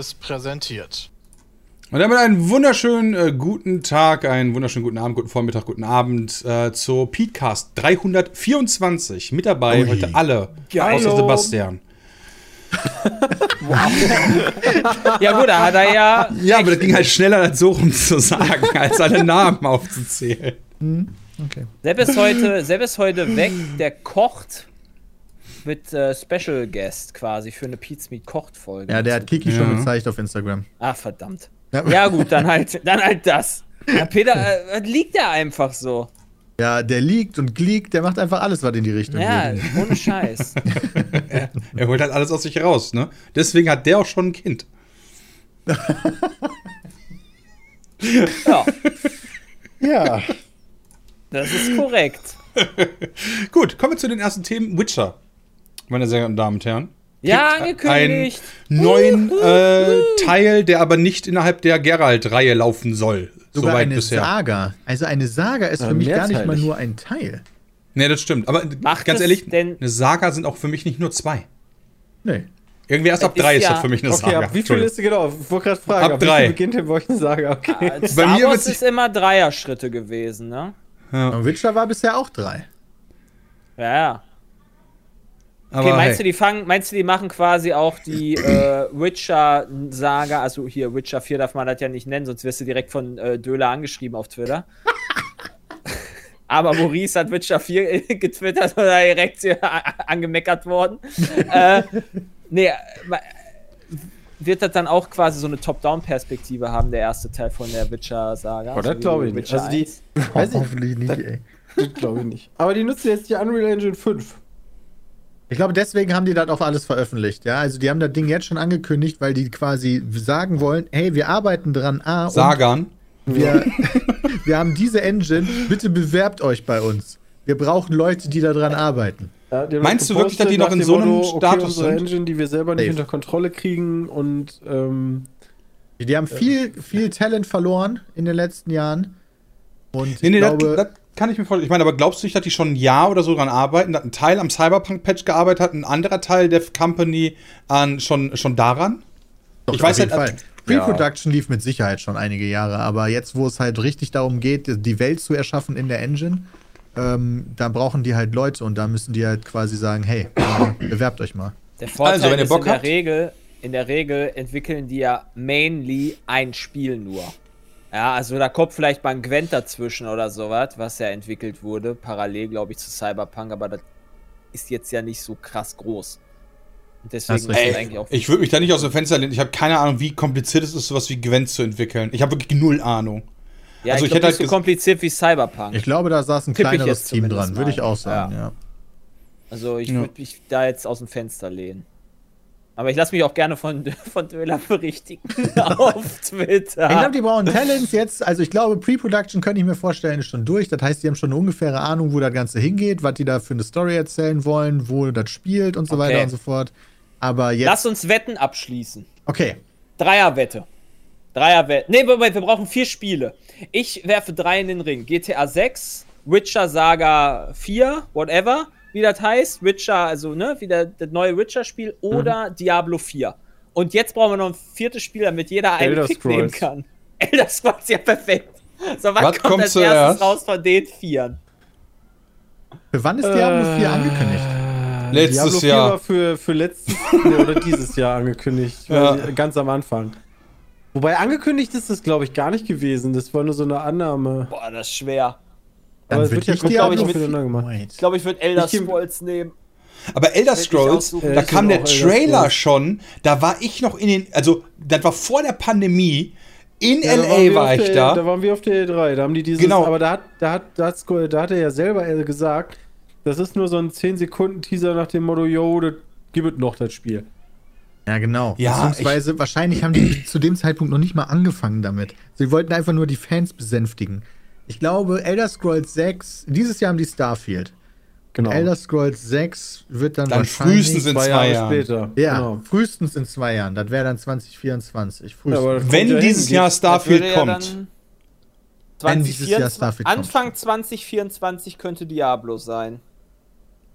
Seriös präsentiert. Und damit einen wunderschönen äh, guten Tag, einen wunderschönen guten Abend, guten Vormittag, guten Abend äh, zur Petecast 324. Mit dabei Ui. heute alle, Geilo. außer Sebastian. Ja gut, da hat er ja. Ja, aber das ging halt schneller, als so rum zu sagen, als alle Namen aufzuzählen. Okay. Sepp ist heute, Sepp ist heute weg, der kocht mit äh, Special Guest quasi für eine Pizza Meat Kocht Folge. Ja, der hat Kiki schon Ja. gezeigt auf Instagram. Ah, verdammt. Ja. Ja gut, dann halt, dann halt das. Ja, Peter, äh, liegt ja einfach so. Ja, der liegt und gliegt, der macht einfach alles, was in die Richtung Ja, geht. ohne Scheiß. Er holt halt alles aus sich raus, ne? Deswegen hat der auch schon ein Kind. Ja, Ja. das ist korrekt. Gut, kommen wir zu den ersten Themen. Witcher, meine sehr geehrten Damen und Herren. Ja, angekündigt. Einen neuen äh, Teil, der aber nicht innerhalb der Geralt-Reihe laufen soll. Sogar Soweit eine bisher. Saga. Also eine Saga ist Ja, für mich gar nicht mal nur ein Teil. Nee, das stimmt. Aber Macht ganz ehrlich, denn- eine Saga sind auch für mich nicht nur zwei. Nee. Irgendwie erst Es ab drei ist ist ja- das für mich eine Okay, Saga. ab wie viel ist genau? Ich wollte gerade fragen, Ab ab, drei. beginnt denn bei euch eine Saga? Okay. Äh, Star mir Wars ist immer Dreier-Schritte gewesen, ne? Und Witcher war bisher auch drei. Ja, ja. Aber Okay, meinst hey, du, die fangen, meinst du, die machen quasi auch die äh, Witcher-Saga, also hier Witcher 4 darf man das ja nicht nennen, sonst wirst du direkt von äh, Döler angeschrieben auf Twitter. Aber Maurice hat Witcher 4 getwittert oder direkt hier angemeckert worden. äh, nee, wird das dann auch quasi so eine Top-Down-Perspektive haben, der erste Teil von der Witcher-Saga? Oh, das glaube ich nicht. Also die, weiß ich, Hoffentlich nicht, ey. das glaube ich nicht. Aber die nutzen jetzt die Unreal Engine 5. Ich glaube, deswegen haben die das auch alles veröffentlicht. Ja, also die haben das Ding jetzt schon angekündigt, weil die quasi sagen wollen, hey, wir arbeiten dran, A, und Sagan. wir, wir haben diese Engine, bitte bewerbt euch bei uns. Wir brauchen Leute, die daran arbeiten. Ja, Meinst du wirklich, dass die noch in so einem Status unsere sind? Engine, die wir selber nicht Safe. unter Kontrolle kriegen und ähm, Die haben viel, viel Talent verloren in den letzten Jahren. Und Nee, nee, das, glaube, das kann ich mir vorstellen. Ich meine, aber glaubst du nicht, dass die schon ein Jahr oder so dran arbeiten, dass ein Teil am Cyberpunk-Patch gearbeitet hat, ein anderer Teil der Company an, schon, schon daran? Doch, ich weiß auf jeden halt- Fall. Pre-Production lief mit Sicherheit schon einige Jahre, aber jetzt, wo es halt richtig darum geht, die Welt zu erschaffen in der Engine, ähm, da brauchen die halt Leute und da müssen die halt quasi sagen, hey, äh, bewerbt euch mal. Der Vorteil Also, wenn ihr ist Bock in der habt- Regel, in der Regel entwickeln die ja mainly ein Spiel nur. Ja, also da kommt vielleicht mal ein Gwent dazwischen oder sowas, was ja entwickelt wurde, parallel, glaube ich, zu Cyberpunk, aber das ist jetzt ja nicht so krass groß. Und deswegen Ey, eigentlich auch. ich würde mich da nicht aus dem Fenster lehnen. Ich habe keine Ahnung, wie kompliziert es ist, sowas wie Gwent zu entwickeln. Ich habe wirklich null Ahnung. ja, also ich ich glaub, hätte nicht so halt ges- kompliziert wie Cyberpunk. Ich glaube, da saß ein Tipp ich kleineres Team dran, würde ich auch sagen, Ja. ja. Also ich Ja. würde mich da jetzt aus dem Fenster lehnen. Aber ich lasse mich auch gerne von, von Döler berichtigen auf Twitter. Ich glaube, die brauchen Talents jetzt. Also ich glaube, Pre-Production könnte ich mir vorstellen, ist schon durch. Das heißt, die haben schon eine ungefähre Ahnung, wo das Ganze hingeht, was die da für eine Story erzählen wollen, wo das spielt und so Okay. weiter und so fort. Aber jetzt. Lass uns Wetten abschließen. okay. Dreierwette. Dreierwette. Nee, Moment, wir brauchen vier Spiele. Ich werfe drei in den Ring. GTA 6, Witcher Saga 4, whatever, wie das heißt. Witcher, also, ne, wie der, das neue Witcher-Spiel oder Diablo 4. Und jetzt brauchen wir noch ein viertes Spiel, damit jeder einen Elder Pick nehmen kann. Elder Scrolls, ja, perfekt. So, was, Was kommt kommt als zuerst? erstes raus von den Vieren? Für wann ist Diablo 4 angekündigt? Letztes Diablo 4 Jahr. war für, für letztes oder dieses Jahr angekündigt. Ja. Ganz am Anfang. Wobei angekündigt ist das, glaube ich, gar nicht gewesen. Das war nur so eine Annahme. Boah, das ist schwer. Dann Aber es würde ich gut, Diablo glaub ich, 4 miteinander gemacht. Wait. Ich glaube, ich würde Elder Ich Scrolls nehmen. Aber Elder ich Scrolls, da ich kam der Trailer schon, da war ich noch in den, also das war vor der Pandemie, in Ja, LA war ich der, da. Da waren wir auf der E3. Da haben die dieses. Genau. Aber da hat, da hat, da hat, da hat er ja selber gesagt, das ist nur so ein 10 Sekunden Teaser nach dem Motto, yo, das gibt es noch das Spiel. Ja, genau. Ja, Beziehungsweise, wahrscheinlich haben die zu dem Zeitpunkt noch nicht mal angefangen damit. Sie wollten einfach nur die Fans besänftigen. Ich glaube, Elder Scrolls 6, dieses Jahr haben die Starfield. Genau. Elder Scrolls 6 wird dann, Dann wahrscheinlich... frühestens in zwei zwei Jahre Jahren. später. Ja, Genau. frühestens in zwei Jahren. Das wäre dann 2024. Frühestens. Ja, Wenn ja dieses. Jahr Starfield ja kommt. Wenn dieses Jahr 2024 Starfield kommt. Anfang 2024 könnte Diablo sein.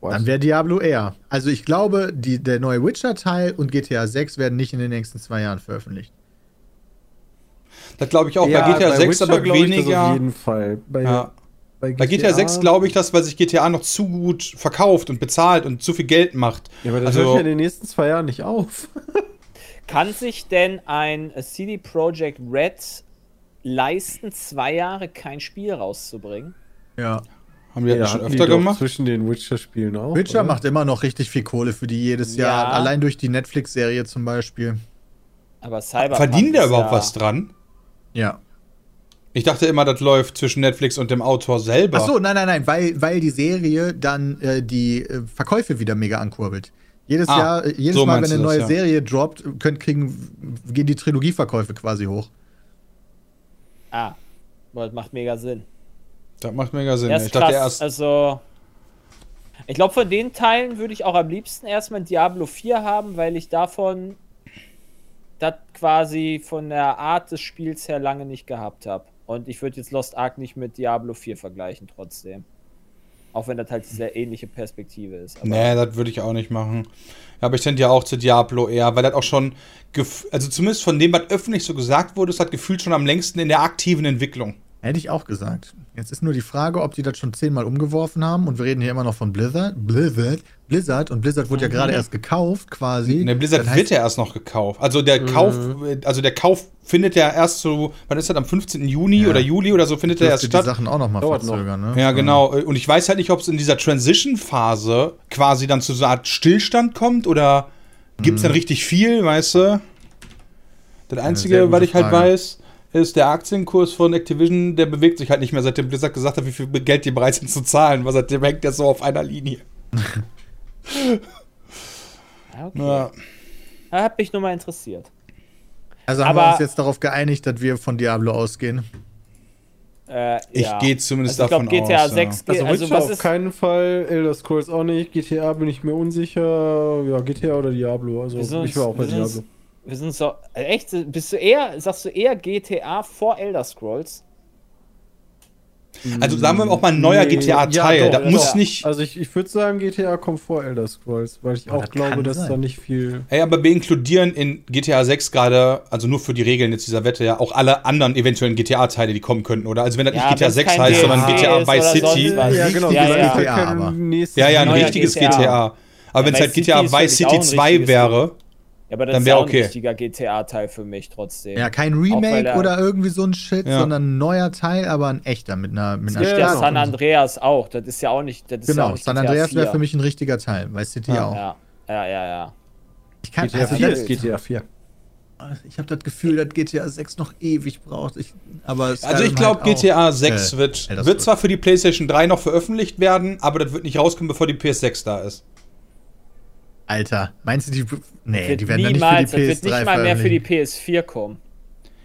What? Dann wäre Diablo eher. Also ich glaube, die, der neue Witcher-Teil und GTA 6 werden nicht in den nächsten zwei Jahren veröffentlicht. Das glaube ich auch. Ja, bei GTA 6 Witcher aber glaub ich das weniger. auf jeden Fall. Bei, Ja. Bei GTA 6 glaube ich das, weil sich GTA noch zu gut verkauft und bezahlt und zu viel Geld macht. Ja, aber das Also- hört ja in den nächsten zwei Jahren nicht auf. Kann sich denn ein CD Projekt Red leisten, zwei Jahre kein Spiel rauszubringen? Ja. Haben wir das schon öfter gemacht? Zwischen den Witcher-Spielen auch. Witcher oder? macht immer noch richtig viel Kohle für die jedes Ja. Jahr. Allein durch die Netflix-Serie zum Beispiel. Aber Cyberpunk Verdienen der ist überhaupt ja, was dran? Ja. Ich dachte immer, das läuft zwischen Netflix und dem Autor selber. Ach so, nein, nein, nein, weil, weil die Serie dann äh, die äh, Verkäufe wieder mega ankurbelt. Jedes Ah, Jahr, äh, jedes so Mal, wenn eine du das, neue ja. Serie droppt, können, kriegen, gehen die Trilogieverkäufe quasi hoch. Ah, das macht mega Sinn. Das macht mega Sinn. Ich dachte krass. erst. Also, ich glaube, von den Teilen würde ich auch am liebsten erstmal ein Diablo 4 haben, weil ich davon das quasi von der Art des Spiels her lange nicht gehabt habe. Und ich würde jetzt Lost Ark nicht mit Diablo 4 vergleichen, trotzdem. Auch wenn das halt diese ähnliche Perspektive ist. Aber Nee, das würde ich auch nicht machen. Ja, aber ich tendiere auch zu Diablo eher, weil das auch schon, also zumindest von dem, was öffentlich so gesagt wurde, ist das gefühlt schon am längsten in der aktiven Entwicklung. Hätte ich auch gesagt. Jetzt ist nur die Frage, ob die das schon zehnmal umgeworfen haben. Und wir reden hier immer noch von Blizzard. Blizzard. Blizzard. Und Blizzard wurde ja gerade erst gekauft, quasi. Ne, Blizzard Das heißt, wird ja erst noch gekauft. Also der Kauf, also der Kauf findet ja erst so, wann ist das, am 15. Juni Ja. oder Juli oder so findet der erst die statt. Sachen auch noch mal Dauert noch. verzögern, ne? Ja, genau. Und ich weiß halt nicht, ob es in dieser Transition-Phase quasi dann zu so einer Art Stillstand kommt oder gibt es dann richtig viel, weißt du? Das Einzige, was ich halt Frage. weiß, ist, der Aktienkurs von Activision, der bewegt sich halt nicht mehr, seitdem Blizzard gesagt hat, wie viel Geld die bereit sind zu zahlen, weil seitdem hängt der so auf einer Linie. Ja, okay. Ja. Da hat mich nur mal interessiert. Also haben wir Aber- uns jetzt darauf geeinigt, dass wir von Diablo ausgehen. Äh, Ich ja. gehe zumindest also ich davon glaub, GTA aus. 6 ja. geht, Also, also, was auf ist, keinen Fall, Elder Scrolls auch nicht, GTA bin ich mir unsicher, ja, GTA oder Diablo, also Wir ich war auch bei wir Diablo. Wir sind so, äh, echt, bist du eher, sagst du eher GTA vor Elder Scrolls? Also sagen wir auch mal ein neuer Nee, GTA-Teil. ja, da muss doch. nicht. Also ich, ich würde sagen, GTA kommt vor Elder Scrolls, weil ich Ja, auch das glaube, dass sein. da nicht viel... Ey, aber wir inkludieren in GTA 6 gerade, also nur für die Regeln jetzt dieser Wette, ja auch alle anderen eventuellen GTA-Teile, die kommen könnten, oder? Also wenn das Ja, nicht GTA wenn's 6 kein heißt, sondern GTA Vice City. Ja, genau, Ja, ja. GTA, aber. Ja, ja, ein richtiges GTA. GTA. Aber wenn es halt GTA Vice City auch ein 2 richtiges wäre, Ja, aber das Dann ist wär ja auch okay. ein richtiger GTA-Teil für mich trotzdem. Ja, kein Auch weil Remake er- oder irgendwie so ein Shit, Ja. sondern ein neuer Teil, aber ein echter mit einer, mit einer Ja. San Andreas auch. Das ist ja auch nicht. Das ist ja auch Genau, nicht San Andreas wäre 4. für mich ein richtiger Teil, Vice City Ja. auch. Ja, ja, ja, ja. Ich, kann- GTA also 4 das- ist GTA 4. ich habe das Gefühl, dass GTA 6 noch ewig braucht. Ich, aber also ich glaube, halt auch. GTA 6 Äh, wird, wird zwar für die PlayStation 3 noch veröffentlicht werden, aber das wird nicht rauskommen, bevor die PS6 da ist. Alter, meinst du, die. Nee, Wird die werden dann nicht für die das PS3 wird nicht mal mehr für die veröffentlichen. PS4 kommen.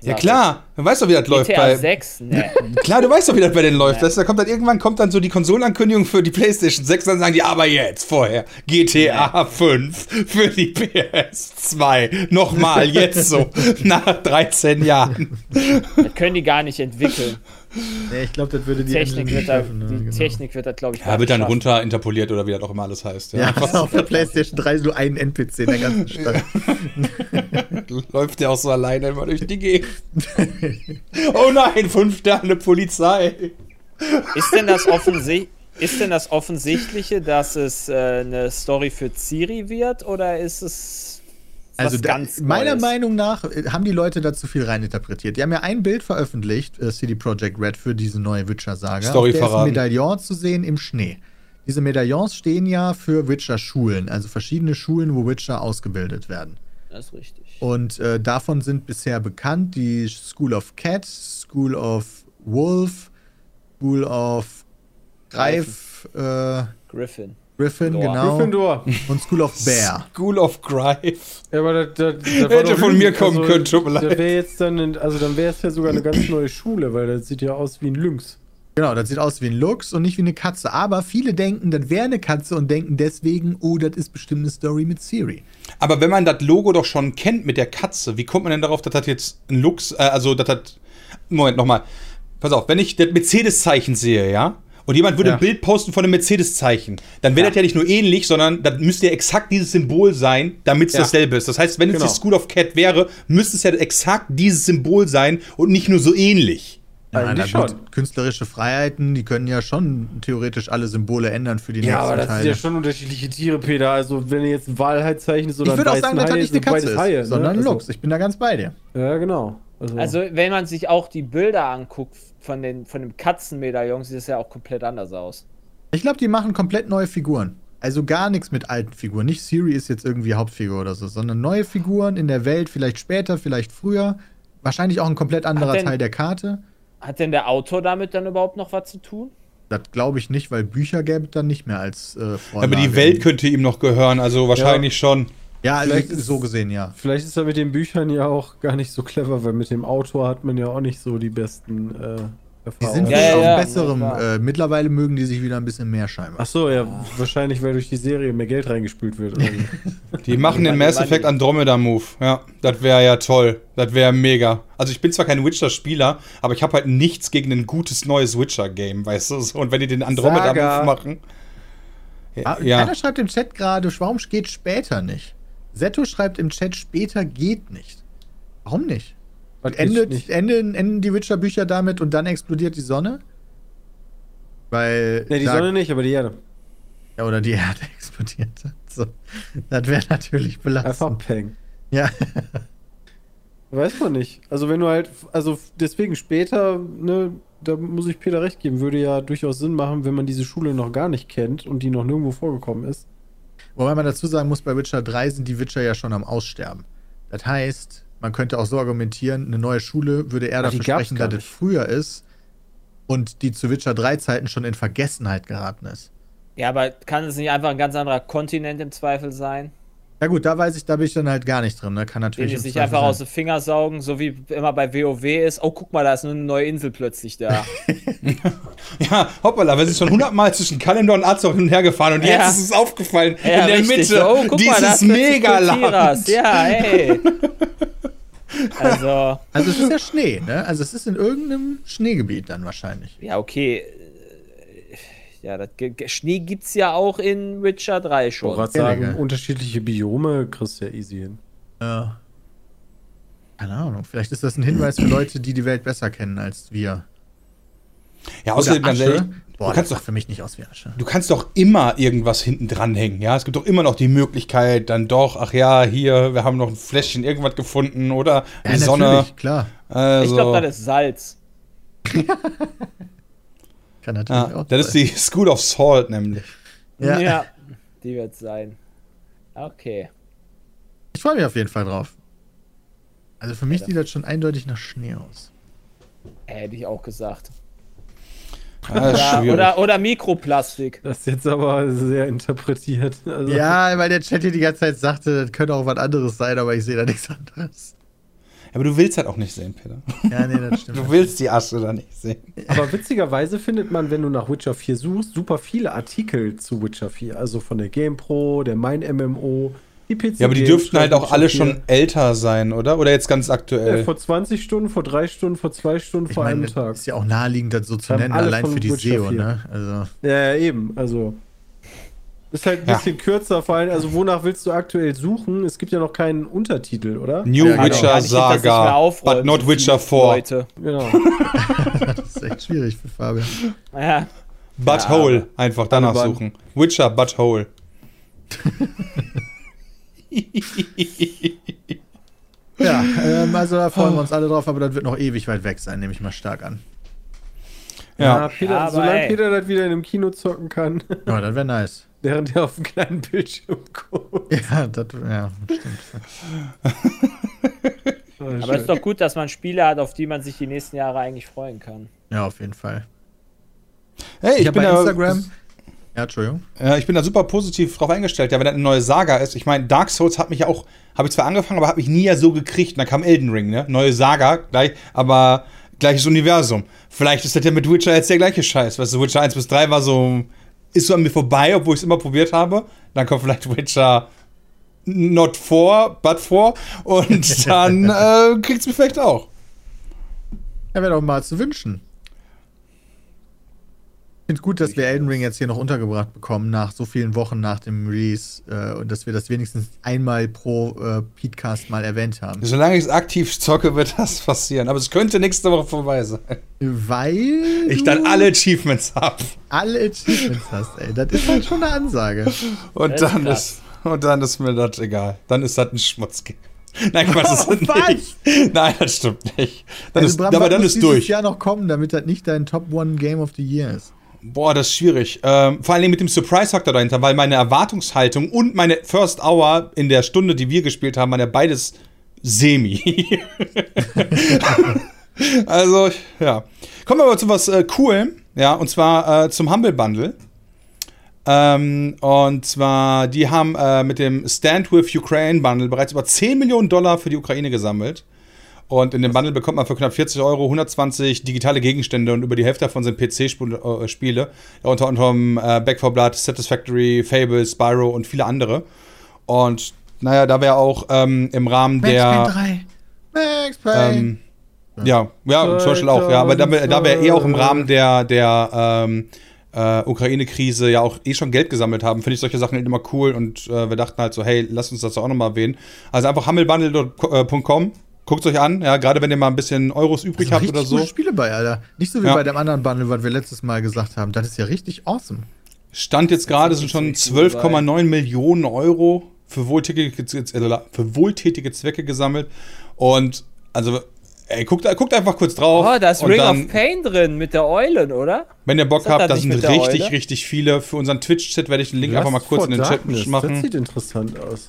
Ja klar, du weißt doch, wie das ich. läuft GTA bei. 6? Ne. Klar, du weißt doch, wie das bei denen läuft. Ja. Das, da kommt dann irgendwann kommt dann so die Konsolenankündigung für die PlayStation 6, dann sagen die, aber jetzt vorher GTA 5 für die PS2. Nochmal, jetzt so, nach 13 Jahren. das können die gar nicht entwickeln. Nee, ich glaube, das würde die Technik wird da, treffen, ne? die Genau. Technik wird das, glaube ich, Ja, wird dann schaffen. runter interpoliert oder wie das auch immer alles heißt. Ja, auf der PlayStation 3 nur ein NPC in der ganzen Stadt. Läuft der auch so alleine immer durch die Gegend. oh nein, fünf Sterne Polizei. Ist denn das offensichtlich? Ist denn das Offensichtliche, dass es äh, eine Story für Ciri wird oder ist es Also da, ganz meiner Neues? Meinung nach äh, haben die Leute da zu viel reininterpretiert. Die haben ja ein Bild veröffentlicht, äh, CD Projekt Red, für diese neue Witcher-Saga. Story Auf der ist ein verraten. Medaillon zu sehen im Schnee. Diese Medaillons stehen ja für Witcher-Schulen, also verschiedene Schulen, wo Witcher ausgebildet werden. Das ist richtig. Und äh, davon sind bisher bekannt die School of Cat, School of Wolf, School of Greif, äh, Griffin. Griffin, Gryffindor. genau. Gryffindor. Und School of Bear. School of Grife. Ja, aber das, das, das Hätte von mir kommen können, tut mir Das leid. wäre jetzt dann, ein- also dann wäre es ja sogar eine ganz neue Schule, weil das sieht ja aus wie ein Lynx. Genau, das sieht aus wie ein Luchs und nicht wie eine Katze. Aber viele denken, das wäre eine Katze und denken deswegen, oh, das ist bestimmt eine Story mit Siri. Aber wenn man das Logo doch schon kennt mit der Katze, wie kommt man denn darauf, dass das jetzt ein Lux, äh, also dass das. Moment, nochmal. Pass auf, wenn ich das Mercedes-Zeichen sehe, ja, und jemand würde Ja. ein Bild posten von einem Mercedes-Zeichen, dann wäre Ja. das ja nicht nur ähnlich, sondern das müsste ja exakt dieses Symbol sein, damit es Ja. dasselbe ist. Das heißt, wenn es Genau. die School of Cat wäre, müsste es ja exakt dieses Symbol sein und nicht nur so ähnlich. Ja, na Eigentlich gut, schon. Künstlerische Freiheiten, die können ja schon theoretisch alle Symbole ändern für die Ja, nächsten aber das Teile. sind ja schon unterschiedliche Tiere, Peter. Also, wenn ihr jetzt ein Walhai zeichnet oder ich würde auch sagen, das Hai, nicht eine Katze ist, Haie, ne? sondern ein Also- Luchs. Ich bin da ganz bei dir. Ja, genau. Also, Also, wenn man sich auch die Bilder anguckt von, den, von dem Katzenmedaillon, sieht es ja auch komplett anders aus. Ich glaube, die machen komplett neue Figuren. Also gar nichts mit alten Figuren. Nicht Siri ist jetzt irgendwie Hauptfigur oder so, sondern neue Figuren in der Welt, vielleicht später, vielleicht früher. Wahrscheinlich auch ein komplett anderer denn- Teil der Karte. Hat denn der Autor damit dann überhaupt noch was zu tun? Das glaube ich nicht, weil Bücher gäbe es dann nicht mehr als äh, Vorlage. Aber die Welt könnte ihm noch gehören, also wahrscheinlich schon. Ja, also Vielleicht ist- so gesehen, ja. vielleicht ist er mit den Büchern ja auch gar nicht so clever, weil mit dem Autor hat man ja auch nicht so die besten äh, Die Erfahrungen. sind Ja, auf ja, besserem. ja, äh, mittlerweile mögen die sich wieder ein bisschen mehr scheinbar. Ach so, ja, wahrscheinlich, weil durch die Serie mehr Geld reingespült wird. Die machen den Mass. Effect Andromeda Move. Ja, das wäre ja toll. Das wäre mega. Also ich bin zwar kein Witcher-Spieler, aber ich habe halt nichts gegen ein gutes neues Witcher-Game, weißt du? So, Und wenn die den Andromeda Saga. Move machen. Ah, Ja, Keiner schreibt im Chat gerade, warum geht später nicht? Setto schreibt im Chat, später geht nicht. Warum nicht? Was Endet, nicht. enden, enden die Witcher-Bücher damit und dann explodiert die Sonne? Weil. Ne, die da- Sonne nicht, aber die Erde. Ja, oder die Erde explodiert. So. Das wäre natürlich Einfach belastend. Peng. Ja. Weiß man nicht. Also wenn du halt, also deswegen später, ne, da muss ich Peter recht geben, würde ja durchaus Sinn machen, wenn man diese Schule noch gar nicht kennt und die noch nirgendwo vorgekommen ist. Wobei man dazu sagen muss, bei Witcher 3 sind die Witcher ja schon am Aussterben. Das heißt, man könnte auch so argumentieren, eine neue Schule würde eher Aber dafür sprechen, dass es früher ist und die zu Witcher 3 Zeiten schon in Vergessenheit geraten ist. Ja, aber kann es nicht einfach ein ganz anderer Kontinent im Zweifel sein? Ja gut, da weiß ich, da bin ich dann halt gar nicht drin. Ne? Kann natürlich. die sich einfach sein. aus den Finger saugen, so wie immer bei WoW ist. Oh, guck mal, da ist eine neue Insel plötzlich da. ja, hoppala, wir sind schon hundertmal zwischen Kalimdor und Azor hin und her gefahren und Ja. jetzt ist es aufgefallen, Ja, in der richtig. Mitte, Oh, guck mal, da dieses ist Megaland. Kultiras. Ja, hey. Also, Also es ist ja Schnee, ne? Also es ist in irgendeinem Schneegebiet dann wahrscheinlich. ja, okay. Ja, das, Schnee gibt's ja auch in Witcher 3 Ich wollte schon. gerade Ja, sagen, Digga. unterschiedliche Biome kriegst du ja easy hin. Ja. Keine Ahnung. Vielleicht ist das ein Hinweis für Leute, die die Welt besser kennen als wir. Ja, außerdem, ganz ehrlich, Boah, du, kannst das doch, für mich nicht aus wie Asche. du kannst doch immer irgendwas hinten dranhängen, ja? Es gibt doch immer noch die Möglichkeit, dann doch, ach ja, hier, wir haben noch ein Fläschchen irgendwas gefunden oder die Sonne. natürlich, klar. Also, Ich glaube, das ist Salz. Kann natürlich ja, auch das ist die School of Salt nämlich. Ja. die wird sein. Okay. Ich freue mich auf jeden Fall drauf. Also für mich sieht das schon eindeutig nach Schnee aus. Hätte ich auch gesagt. Ja, Ja, schwierig. oder, oder Mikroplastik. Das ist jetzt aber sehr interpretiert. Also, Ja, weil der Chat hier die ganze Zeit sagte, das könnte auch was anderes sein, aber ich sehe da nichts anderes. Aber du willst halt auch nicht sehen, Peter. Ja, nee, das stimmt. Du willst die Asche da nicht sehen. Aber witzigerweise findet man, wenn du nach Witcher 4 suchst, super viele Artikel zu Witcher 4. Also von der GamePro, der Mein MMO, die PC. Ja, aber die dürften halt auch Witcher alle 4. schon älter sein, oder? Oder jetzt ganz Ja, aktuell? vor 20 Stunden, vor 3 Stunden, vor 2 Stunden, Ich vor meine, einem Tag. ist ja auch naheliegend, das so zu nennen, alle allein für die Witcher SEO, 4. ne? Also, Ja, ja, eben. Also. Ist halt ein Ja. bisschen kürzer, vor allem, also wonach willst du aktuell suchen? Es gibt ja noch keinen Untertitel, oder? New Ja, genau. Witcher mehr Saga, aufrollen, but not Witcher viele 4, Leute. Genau. das ist echt schwierig für Fabian. Ja. but Ja, Hole. Einfach danach Alle suchen. Witcher, but Hole. Ja, ähm, also da freuen wir uns alle drauf, aber das wird noch ewig weit weg sein, nehme ich mal stark an. Ja, Ja, Peter, solange ey. Peter das wieder in einem Kino zocken kann, Ja, das wäre nice. Während er auf einem kleinen Bildschirm guckt. Ja, das, ja, stimmt. Aber es ist doch gut, dass man Spiele hat, auf die man sich die nächsten Jahre eigentlich freuen kann. Ja, auf jeden Fall. hey, Ich, ich, bin bei da, Instagram. Ja, Entschuldigung. Ja, ich bin da super positiv drauf eingestellt. Ja, wenn das eine neue Saga ist. Ich meine, Dark Souls hat mich ja auch, habe ich zwar angefangen, aber habe mich nie ja so gekriegt. Und dann kam Elden Ring, ne? Neue Saga, gleich, aber gleiches Universum. Vielleicht ist das ja mit Witcher jetzt der gleiche Scheiß. Weißt du, Witcher 1 bis 3 war so, ist so an mir vorbei, obwohl ich es immer probiert habe. Dann kommt vielleicht Witcher not 4, but 4. Und dann äh, kriegt's mich vielleicht auch. Ja, wäre doch mal zu wünschen. Finde gut, dass wir Elden Ring jetzt hier noch untergebracht bekommen, nach so vielen Wochen nach dem Release. Äh, und dass wir das wenigstens einmal pro äh, Podcast mal erwähnt haben. Solange ich es aktiv zocke, wird das passieren. Aber es könnte nächste Woche vorbei sein. Weil. Ich dann alle Achievements habe. alle Achievements hast, ey. Das ist halt schon eine Ansage. Und Das dann ist, und dann ist mir das egal. Dann ist das ein Schmutzgame. Nein, Quatsch, das Oh, was? nicht. Nein, das stimmt nicht. Dann Also, ist, Bram, aber dann muss ist durch. Jahr noch kommen, damit das nicht dein Top One Game of the Year ist. Boah, das ist schwierig. Ähm, vor allem mit dem Surprise-Faktor dahinter, weil meine Erwartungshaltung und meine First Hour in der Stunde, die wir gespielt haben, waren ja beides semi. also, ja. Kommen wir aber zu was äh, Coolem, ja, und zwar äh, zum Humble Bundle. Ähm, und zwar, die haben äh, mit dem Stand with Ukraine Bundle bereits über 10 Millionen Dollar für die Ukraine gesammelt. Und in dem Bundle bekommt man für knapp 40 Euro 120 digitale Gegenstände und über die Hälfte davon sind PC-Spiele, unter anderem äh, Back 4 Blood, Satisfactory, Fable, Spyro und viele andere. Und naja, da wäre auch ähm, im Rahmen der. 3. Max Payne. Ähm, ja, ja, zum Beispiel auch, ja. Aber da, da wäre eh auch im Rahmen der, der ähm, äh, Ukraine-Krise ja auch eh schon Geld gesammelt haben, finde ich solche Sachen halt immer cool und äh, wir dachten halt so, hey, lasst uns das auch nochmal erwähnen. Also einfach hammelbundle.com, guckt euch an, ja, gerade wenn ihr mal ein bisschen Euros übrig Da habt oder richtig gute so. Spiele bei, Alter. Nicht so wie Ja. bei dem anderen Bundle, was wir letztes Mal gesagt haben. Das ist ja richtig awesome. Stand jetzt gerade sind schon richtig cool 12,9 Millionen Euro für wohltätige, für wohltätige Zwecke gesammelt. Und also, ey, guckt, guckt einfach kurz drauf. Oh, da ist Ring dann, of Pain drin mit der Eulen, oder? Wenn ihr Bock habt, da sind richtig, richtig viele. Für unseren Twitch-Chat werde ich den Link einfach mal Last kurz in den Chat Darkness, Das machen. sieht interessant aus.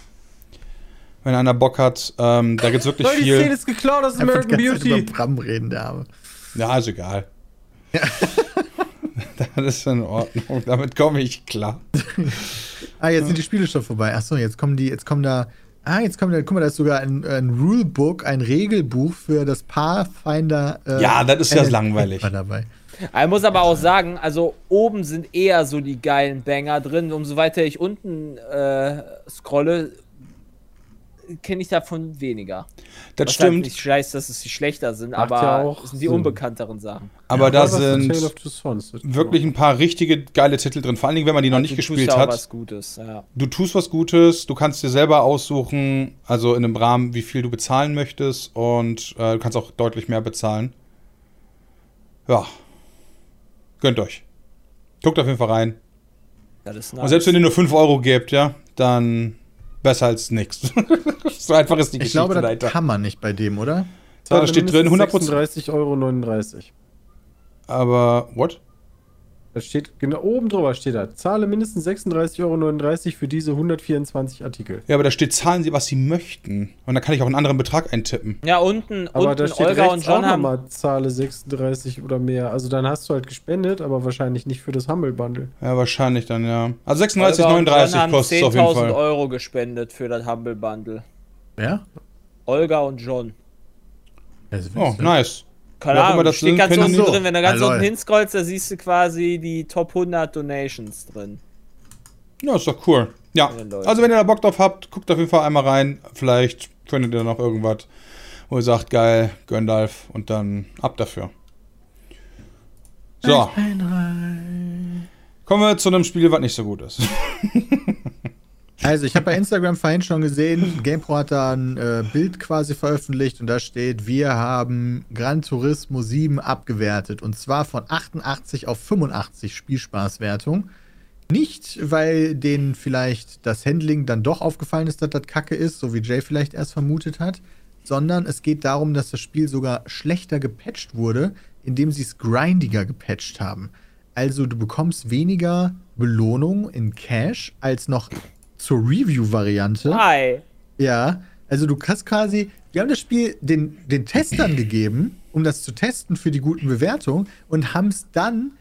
Wenn einer Bock hat, ähm, da gibt's wirklich Leute, die Szene viel. ist geklaut aus American ganze Zeit Beauty. über Bram reden, der Arme. Ja, ist egal. das ist in Ordnung. Damit komme ich klar. Ah, jetzt sind die Spiele schon vorbei. Achso, jetzt kommen die, jetzt kommen da. Ah, jetzt kommt da, guck mal, da ist sogar ein, ein Rulebook, ein Regelbuch für das Pathfinder. äh, Ja, das ist ja langweilig. dabei. Ich muss aber auch sagen, also oben sind eher so die geilen Banger drin. Umso weiter ich unten äh, scrolle, kenne ich davon weniger. Das Was halt stimmt. nicht heißt, dass es die schlechter sind, Macht aber ja auch es sind die Sinn. unbekannteren Sachen. Aber da Was ist A Tale sind wirklich ein paar richtige geile Titel drin. Vor allen Dingen, wenn man die noch nicht Du tust gespielt ja auch hat. was Gutes, ja. Du tust was Gutes, du kannst dir selber aussuchen, also in einem Rahmen, wie viel du bezahlen möchtest und äh, du kannst auch deutlich mehr bezahlen. Ja. Gönnt euch. Guckt auf jeden Fall rein. Das ist Und nice. selbst wenn ihr nur 5 Euro gebt, ja, dann besser als nichts. so einfach ist die Ich Geschichte glaube, das kann man nicht bei dem, oder? da steht drin, 100%. 36,39 Euro. Aber, what? Da steht, genau oben drüber steht da. Zahle mindestens 36,39 Euro für diese 124 Artikel. Ja, aber da steht, zahlen sie, was sie möchten. Und dann kann ich auch einen anderen Betrag eintippen. ja, unten, Aber da unten steht Olga und rechts John auch haben. nochmal Zahle 36 oder mehr. Also dann hast du halt gespendet, aber wahrscheinlich nicht für das Humble Bundle. Ja, wahrscheinlich dann, ja. Also Olga und John 36,39 haben kostet es auf jeden 10.000 Fall. Euro gespendet für das Humble Bundle. Ja? Olga und John. Das Oh, nice. Keine Ahnung, das steht ganz unten die- drin. Wenn du ganz Ah, lol. unten hinscrollst, da siehst du quasi die Top 100 Donations drin. Ja, ist doch cool. Ja, also wenn ihr da Bock drauf habt, guckt auf jeden Fall einmal rein. Vielleicht findet ihr noch irgendwas, wo ihr sagt, geil, Gandalf und dann ab dafür. So, kommen wir zu einem Spiel, was nicht so gut ist. Also, ich habe bei Instagram vorhin schon gesehen, GamePro hat da ein äh, Bild quasi veröffentlicht und da steht, wir haben Gran Turismo 7 abgewertet und zwar von 88 auf 85 Spielspaßwertung. Nicht, weil denen vielleicht das Handling dann doch aufgefallen ist, dass das Kacke ist, so wie Jay vielleicht erst vermutet hat, sondern es geht darum, dass das Spiel sogar schlechter gepatcht wurde, indem sie es grindiger gepatcht haben. Also du bekommst weniger Belohnung in Cash als noch zur Review-Variante. Hi. Ja, also du kannst quasi, wir haben das Spiel den, den Testern gegeben, um das zu testen für die guten Bewertungen und haben es dann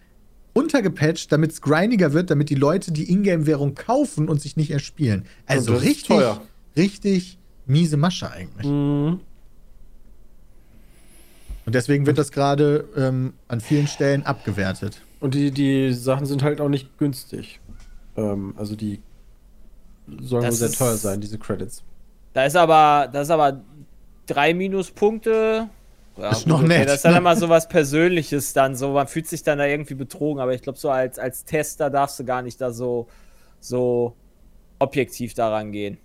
runtergepatcht, damit es grindiger wird, damit die Leute die Ingame-Währung kaufen und sich nicht erspielen. Also richtig, teuer. richtig miese Masche eigentlich. Mhm. Und deswegen wird das gerade ähm, an vielen Stellen abgewertet. Und die, die Sachen sind halt auch nicht günstig. Ähm, also die sollen Das wohl sehr ist- teuer sein, diese Credits. Da ist aber, da ist aber drei Minuspunkte Ja, Ist noch okay, nett, Das ist dann ne? immer so was Persönliches dann so. Man fühlt sich dann da irgendwie betrogen, aber ich glaube, so als, als Tester darfst du gar nicht da so, so objektiv daran gehen.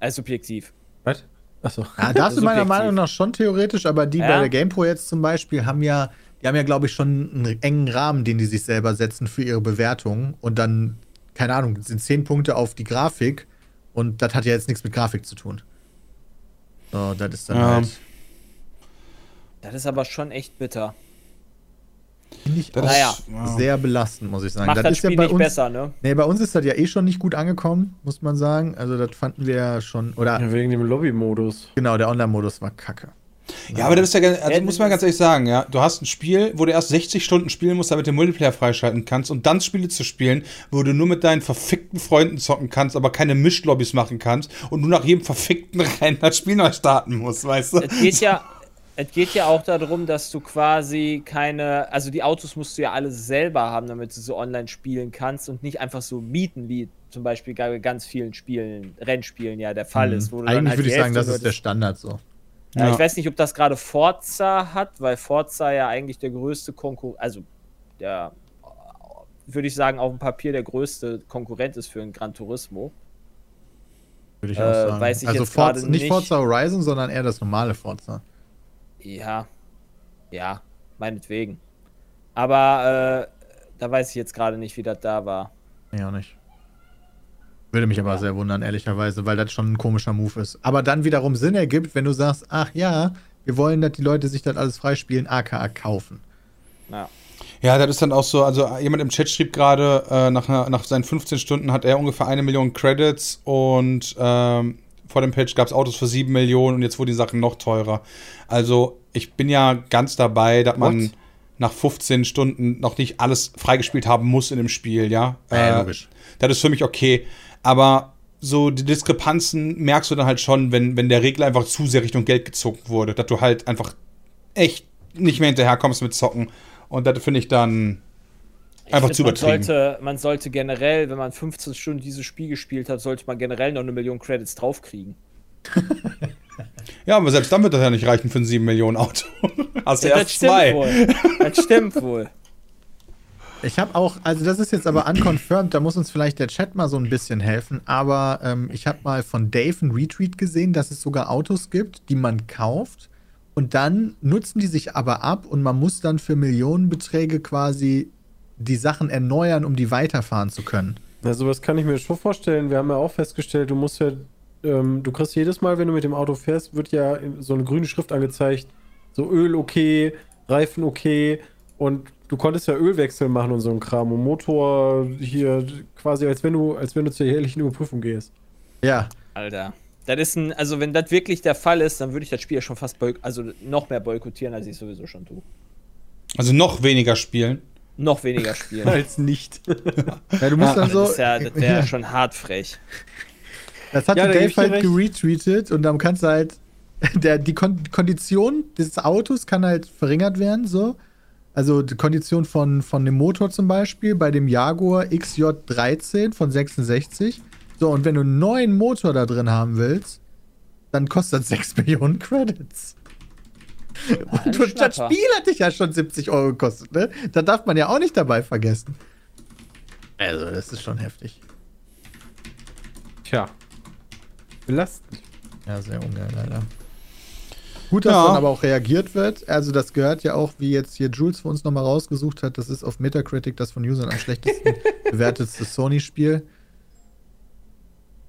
Also subjektiv. Was? Achso. Ja, darfst du meiner Subjektiv. Meinung nach schon theoretisch, aber die Ja. bei der GamePro jetzt zum Beispiel haben ja, die haben ja, glaube ich, schon einen engen Rahmen, den die sich selber setzen für ihre Bewertung. Und dann, keine Ahnung, sind zehn Punkte auf die Grafik und das hat ja jetzt nichts mit Grafik zu tun. So, das ist dann Ja. halt. Das ist aber schon echt bitter. Finde ich Das auch Naja. ja. sehr belastend, muss ich sagen. Macht das, ist Spiel ja bei nicht uns, besser, ne? Nee, bei uns ist das ja eh schon nicht gut angekommen, muss man sagen. Also, das fanden wir ja schon. Oder, Ja, wegen dem Lobby-Modus. genau, der Online-Modus war kacke. Ja, aber das ist ja, also muss man ganz ehrlich sagen, ja, du hast ein Spiel, wo du erst 60 Stunden spielen musst, damit du den Multiplayer freischalten kannst und dann Spiele zu spielen, wo du nur mit deinen verfickten Freunden zocken kannst, aber keine Mischlobbys machen kannst und du nach jedem verfickten Rennen das Spiel neu starten musst, weißt du? Es geht ja, es geht ja auch darum, dass du quasi keine, also die Autos musst du ja alle selber haben, damit du so online spielen kannst und nicht einfach so mieten, wie zum Beispiel bei ganz vielen Spielen, Rennspielen ja der Fall ist. Wo du dann Mhm. Eigentlich halt würde ich sagen, das ist der nur Standard so. Ja, Ja. Ich weiß nicht, ob das gerade Forza hat, weil Forza ja eigentlich der größte Konkurrent, also der, würde ich sagen, auf dem Papier der größte Konkurrent ist für ein Gran Turismo. Würde ich Äh, auch sagen. weiß ich also jetzt Forza, nicht nicht. Forza Horizon, sondern eher das normale Forza. Ja, ja, meinetwegen. Aber äh, da weiß ich jetzt gerade nicht, wie das da war. Nee, auch nicht. Würde mich aber Ja. sehr wundern, ehrlicherweise, weil das schon ein komischer Move ist. Aber dann wiederum Sinn ergibt, wenn du sagst, ach ja, wir wollen, dass die Leute sich das alles freispielen, aka kaufen. Ja. Ja, das ist dann auch so, also jemand im Chat schrieb gerade, äh, nach, nach seinen 15 Stunden hat er ungefähr eine Million Credits und ähm, vor dem Patch gab es Autos für 7 Millionen und jetzt wurden die Sachen noch teurer. Also ich bin ja ganz dabei, dass man What? nach 15 Stunden noch nicht alles freigespielt haben muss in dem Spiel, ja. Ja, Äh, logisch. Das ist für mich okay. Aber so die Diskrepanzen merkst du dann halt schon, wenn, wenn der Regler einfach zu sehr Richtung Geld gezogen wurde, dass du halt einfach echt nicht mehr hinterherkommst mit Zocken. Und das finde ich dann einfach Ich zu übertrieben. Man sollte, man sollte generell, wenn man 15 Stunden dieses Spiel gespielt hat, sollte man generell noch eine Million Credits draufkriegen. Ja, aber selbst dann wird das ja nicht reichen für ein 7 Millionen Auto. Hast du Ja, erst zwei. wohl. Das stimmt wohl. Ich habe auch, also das ist jetzt aber unconfirmed, da muss uns vielleicht der Chat mal so ein bisschen helfen, aber ähm, ich habe mal von Dave einen Retweet gesehen, dass es sogar Autos gibt, die man kauft und dann nutzen die sich aber ab und man muss dann für Millionenbeträge quasi die Sachen erneuern, um die weiterfahren zu können. Ja, sowas kann ich mir schon vorstellen. Wir haben ja auch festgestellt, du musst ja, ähm, du kriegst jedes Mal, wenn du mit dem Auto fährst, wird ja so eine grüne Schrift angezeigt. So Öl okay, Reifen okay und du konntest ja Ölwechsel machen und so ein Kram und Motor hier quasi als wenn du, als wenn du zur jährlichen Überprüfung gehst. Ja, Alter. Das ist ein, also wenn das wirklich der Fall ist, dann würde ich das Spiel ja schon fast also noch mehr boykottieren, als ich sowieso schon tue. Also noch weniger spielen. Noch weniger spielen. Als nicht. ja du musst Ja, dann so. das ist ja, das wäre schon hart frech. Das hat Ja, Dave halt recht. geretweetet und dann kannst du halt, der, die Kon Kondition des Autos kann halt verringert werden, so. Also die Kondition von, von dem Motor zum Beispiel bei dem Jaguar XJ13 von 66. So, und wenn du einen neuen Motor da drin haben willst, dann kostet das 6 Millionen Credits. ein Und du, das Schnapper. Spiel hat dich ja schon 70 Euro gekostet, ne? Da darf man ja auch nicht dabei vergessen. Also, das ist schon heftig. Tja. Belastend. Ja, sehr ungeil, leider. Gut, dass Ja. dann aber auch reagiert wird. Also, das gehört ja auch, wie jetzt hier Jules für uns nochmal rausgesucht hat, das ist auf Metacritic das von Usern am schlechtesten bewertetste Sony-Spiel.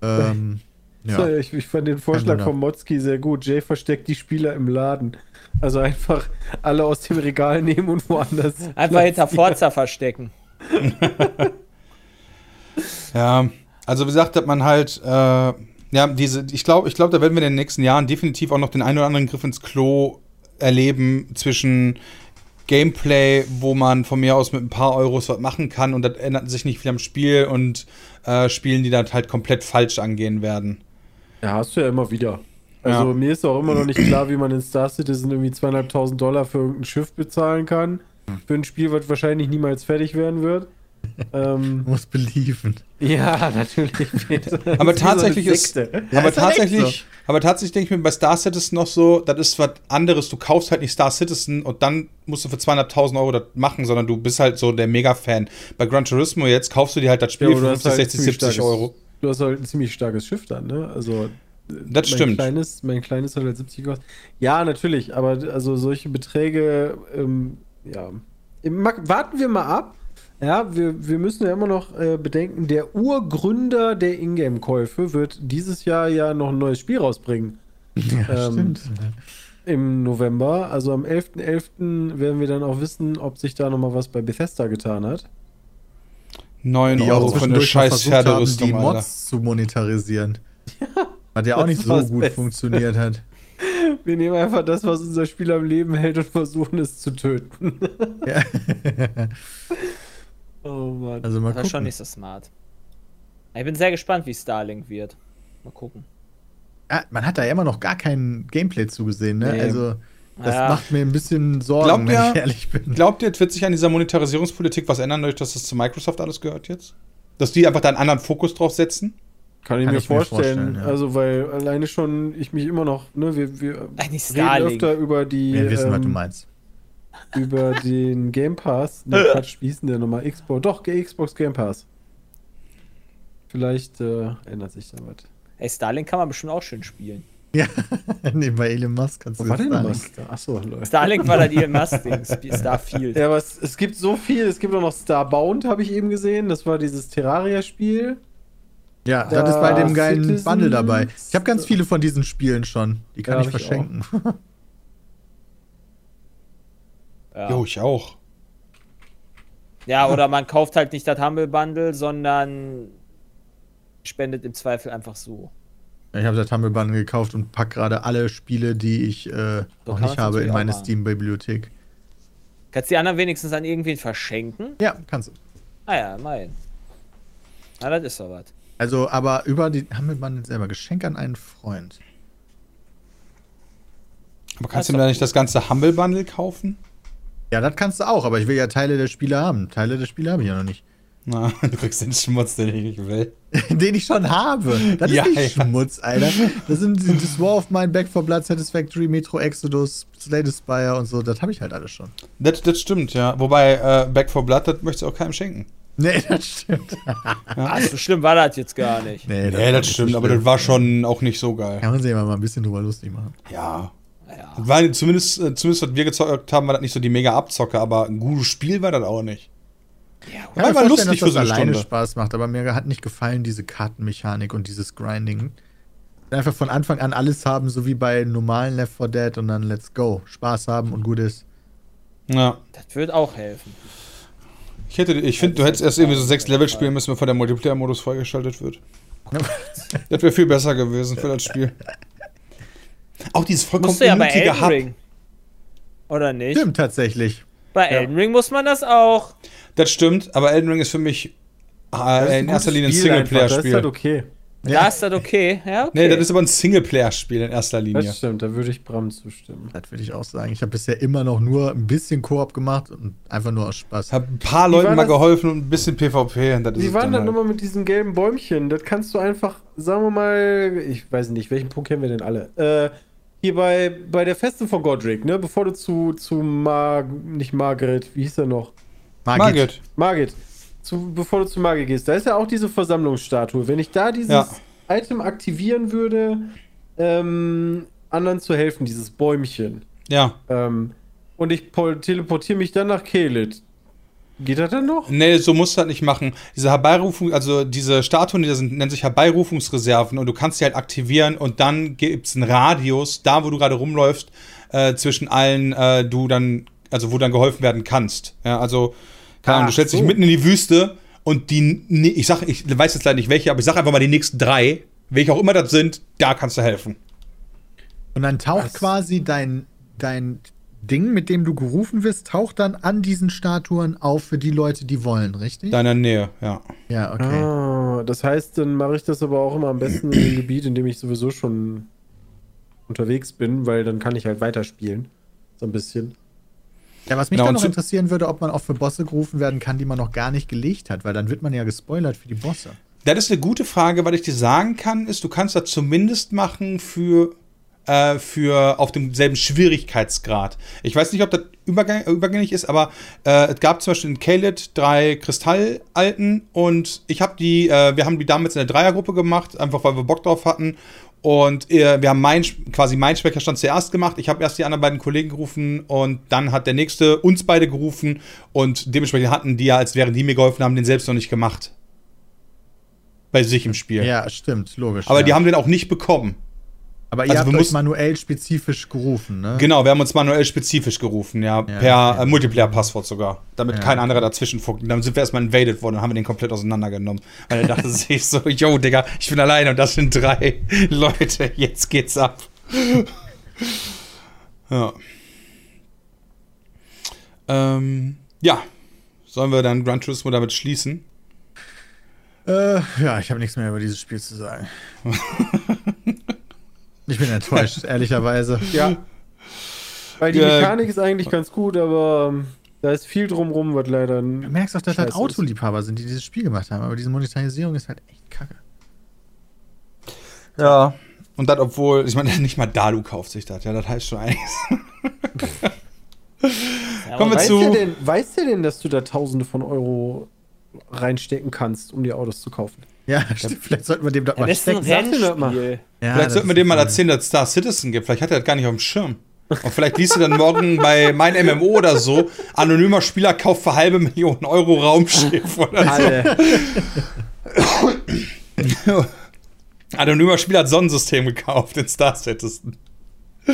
Ähm, Ja. Ich, ich fand den Vorschlag von Motzki sehr gut. Jay versteckt die Spieler im Laden. Also einfach alle aus dem Regal nehmen und woanders. Einfach hinter Forza verstecken. Ja, also wie gesagt, hat man halt, äh, ja, diese, ich glaube, ich glaube, da werden wir in den nächsten Jahren definitiv auch noch den einen oder anderen Griff ins Klo erleben zwischen Gameplay, wo man von mir aus mit ein paar Euros was machen kann und das ändert sich nicht viel am Spiel und äh, Spielen, die das halt komplett falsch angehen werden. Ja, hast du ja immer wieder. Also Ja. mir ist auch immer noch nicht klar, wie man in Star Citizen irgendwie zweieinhalbtausend Dollar für irgendein Schiff bezahlen kann. Für ein Spiel, was wahrscheinlich niemals fertig werden wird. Ähm, Du musst believen. ja, natürlich. Aber tatsächlich ist, Ja, aber ist halt tatsächlich, aber tatsächlich denke ich mir bei Star Citizen noch so, das ist was anderes. Du kaufst halt nicht Star Citizen und dann musst du für 200.000 Euro das machen, sondern du bist halt so der Mega-Fan. Bei Gran Turismo jetzt kaufst du dir halt das Spiel Ja, für du hast 50, halt 60, ziemlich 70 starkes- Euro. Du hast halt ein ziemlich starkes Schiff dann, ne? Also. Das mein stimmt. Kleines, mein kleines hat halt 70 gekostet. Ja, natürlich, aber also solche Beträge, ähm, ja. Warten wir mal ab. Ja, wir, wir müssen ja immer noch äh, bedenken, der Urgründer der Ingame-Käufe wird dieses Jahr ja noch ein neues Spiel rausbringen. Ja, Ähm, stimmt. Im November. Also am 11.11. werden wir dann auch wissen, ob sich da nochmal was bei Bethesda getan hat. 9 Die Euro auch für eine scheiß versucht haben, die Pferderüstung, Alter. Mods zu monetarisieren. Was ja auch nicht so gut Beste. funktioniert hat. Wir nehmen einfach das, was unser Spiel am Leben hält und versuchen es zu töten. Ja. oh Mann. Also mal Das ist schon nicht so smart. Ich bin sehr gespannt, wie Starlink wird. Mal gucken. Ja, man hat da ja immer noch gar kein Gameplay zugesehen, ne? Nee. Also, das Ja. macht mir ein bisschen Sorgen, Glaubt wenn ihr- ich ehrlich bin. Glaubt ihr, es wird sich an dieser Monetarisierungspolitik was ändern, dadurch, dass das zu Microsoft alles gehört jetzt? Dass die einfach da einen anderen Fokus drauf setzen? Kann ich Kann mir ich mir vorstellen. vorstellen, ja. Also, weil alleine schon ich mich immer noch, ne, wir, wir reden Starlink. öfter über die, Wir wissen, was du ähm, meinst. Über den Game Pass. Ne, Quatsch, wie hieß denn der nochmal? Xbox, doch, Xbox Game Pass. Vielleicht äh, ändert sich da was. Ey, Starlink kann man bestimmt auch schön spielen. Ja, nee, bei Elon Musk kannst du Wo war was? da? Achso, Leute. Starlink war das Elon Musk-Ding. Starfield. Ja, aber es, es gibt so viel. Es gibt auch noch Starbound, habe ich eben gesehen. Das war dieses Terraria-Spiel. Ja, Da das ist bei dem geilen Citizens- Bundle dabei. Ich habe ganz viele von diesen Spielen schon. Die kann Ja, ich hab ich verschenken. Ja. Jo, ich auch. ja, oder man kauft halt nicht das Humble Bundle, sondern spendet im Zweifel einfach so. Ich habe das Humble Bundle gekauft und pack gerade alle Spiele, die ich äh, noch nicht habe, in meine. Steam-Bibliothek. Kannst die anderen wenigstens an irgendwen verschenken? Ja, kannst du. Ah ja, immerhin. Na, das ist doch was. Also, aber über die Humble Bundle selber. Geschenk an einen Freund. Aber Das kannst du mir da nicht das ganze Humble Bundle kaufen? Ja, das kannst du auch, aber ich will ja Teile der Spiele haben. Teile der Spiele habe ich ja noch nicht. Na, du kriegst den Schmutz, den ich nicht will. Den ich schon habe. Das Ja, ist nicht ja. Schmutz, Alter. Das sind die- das War of Mine, Back for Blood, Satisfactory, Metro Exodus, Slay the Spire und so. Das habe ich halt alles schon. Das, das stimmt, ja. Wobei, äh, Back for Blood, das möchtest du auch keinem schenken. Nee, das stimmt. Ah, so schlimm war das jetzt gar nicht. Nee, Nee, das stimmt, aber das war schon auch nicht so geil. Kann man sich mal ein bisschen drüber lustig machen. Ja. War zumindest, äh, zumindest, was wir gezockt haben, war das nicht so die mega Abzocke, aber ein gutes Spiel war das auch nicht. Ja, War vorstellen, lustig dass für so eine alleine Stunde. Spaß macht, aber mir hat nicht gefallen diese Kartenmechanik und dieses Grinding. Einfach von Anfang an alles haben, so wie bei normalen Left 4 Dead und dann let's go. Spaß haben und gut ist. Ja. Das wird auch helfen. Ich hätte, ich finde, du hättest erst irgendwie so sechs Level spielen müssen, bevor der Multiplayer-Modus freigeschaltet wird. Das wäre viel besser gewesen für das Spiel. Auch dieses vollkommen Musst du ja bei unnötige Elden Hub. Ring. Oder nicht? Stimmt tatsächlich. Bei Elden Ring muss man das auch. Das stimmt, aber Elden Ring ist für mich äh, in erster Linie ein Spiel einfach, Das ist Singleplayer-Spiel. halt okay. Da ist das okay. Ja, okay. Nee, das ist aber ein Singleplayer-Spiel in erster Linie. Das stimmt, da würde ich Bram zustimmen. Das würde ich auch sagen. Ich habe bisher immer noch nur ein bisschen Koop gemacht und einfach nur aus Spaß. Hab ein paar Wie Leuten mal das? geholfen und ein bisschen PvP. Und Wie es war dann das halt. nochmal mit diesen gelben Bäumchen? Das kannst du einfach, sagen wir mal, ich weiß nicht, welchen Punkt kennen wir denn alle? Äh, hier bei, bei der Festung von Godric, ne? Bevor du zu, zu Mar nicht Margaret, wie hieß er noch? Margit. Margit. Zu, bevor du zu Margit gehst, da ist ja auch diese Versammlungsstatue. Wenn ich da dieses Ja. Item aktivieren würde, ähm, anderen zu helfen, dieses Bäumchen, Ja. ähm, und ich pol- teleportiere mich dann nach Kelit, geht das dann noch? Nee, so musst du das nicht machen. Diese Herbeirufung, also diese Statuen, die da sind, nennen sich Herbeirufungsreserven und du kannst die halt aktivieren und dann gibt es einen Radius, da wo du gerade rumläufst, äh, zwischen allen, äh, du dann, also wo dann geholfen werden kannst. Ja, also, keine Ahnung, du stellst dich so. mitten in die Wüste und die, ich sag, ich weiß jetzt leider nicht welche, aber ich sag einfach mal die nächsten drei, welche auch immer das sind, da kannst du helfen. Und dann taucht Was? quasi dein, dein Ding, mit dem du gerufen wirst, taucht dann an diesen Statuen auf für die Leute, die wollen, richtig? Deiner Nähe, ja. ja, okay. Ah, das heißt, dann mache ich das aber auch immer am besten in dem Gebiet, in dem ich sowieso schon unterwegs bin, weil dann kann ich halt weiterspielen. So ein bisschen. Ja, was mich Genau, dann noch interessieren würde, ob man auch für Bosse gerufen werden kann, die man noch gar nicht gelegt hat, weil dann wird man ja gespoilert für die Bosse. Das ist eine gute Frage. Was ich dir sagen kann, ist, du kannst das zumindest machen für, äh, für auf demselben Schwierigkeitsgrad. Ich weiß nicht, ob das übergang, übergängig ist, aber äh, es gab zum Beispiel in Kaled drei Kristallalten und ich habe die, äh, wir haben die damals in der Dreiergruppe gemacht, einfach weil wir Bock drauf hatten. Und äh, wir haben mein, quasi mein Speicherstand zuerst gemacht. Ich habe erst die anderen beiden Kollegen gerufen und dann hat der nächste uns beide gerufen und dementsprechend hatten die ja, als wären die mir geholfen haben, den selbst noch nicht gemacht. Bei sich im Spiel. Ja, stimmt, logisch. Aber ja. die haben den auch nicht bekommen. Aber ihr also habt wir euch mussten- manuell spezifisch gerufen, ne? Genau, wir haben uns manuell spezifisch gerufen, ja, Ja, per ja. äh, Multiplayer-Passwort sogar, damit Ja. kein anderer dazwischen funkt. Und dann sind wir erstmal invaded worden und haben wir den komplett auseinandergenommen. Weil er dachte sich so, yo, Digga, ich bin alleine und das sind drei Leute, jetzt geht's ab. ja. Ähm, ja. Sollen wir dann Gran Turismo damit schließen? Äh, ja, ich habe nichts mehr über dieses Spiel zu sagen. Ich bin enttäuscht, ehrlicherweise. Ja. Weil die Ja. Mechanik ist eigentlich ganz gut, aber ähm, da ist viel drumrum, was leider. Du merkst auch, dass halt Scheiße ist. Autoliebhaber sind, die dieses Spiel gemacht haben. Aber diese Monetarisierung ist halt echt kacke. Ja. Und das, obwohl, ich meine, nicht mal Dalu kauft sich das, ja, das heißt schon einiges. Ja, Kommen wir Weißt zu- du denn, weißt du denn, dass du da Tausende von Euro reinstecken kannst, um die Autos zu kaufen? Ja, stimmt. Vielleicht sollten wir dem doch Ja, mal das ist ein stecken. Rennspiel. Ja, Vielleicht sollten wir ist dem mal erzählen, dass es Star Citizen gibt. Vielleicht hat er das gar nicht auf dem Schirm. Und vielleicht liest du dann morgen bei mein MMO oder so, anonymer Spieler kauft für halbe Millionen Euro Raumschiff oder so. Anonymer Spieler hat Sonnensystem gekauft in Star Citizen.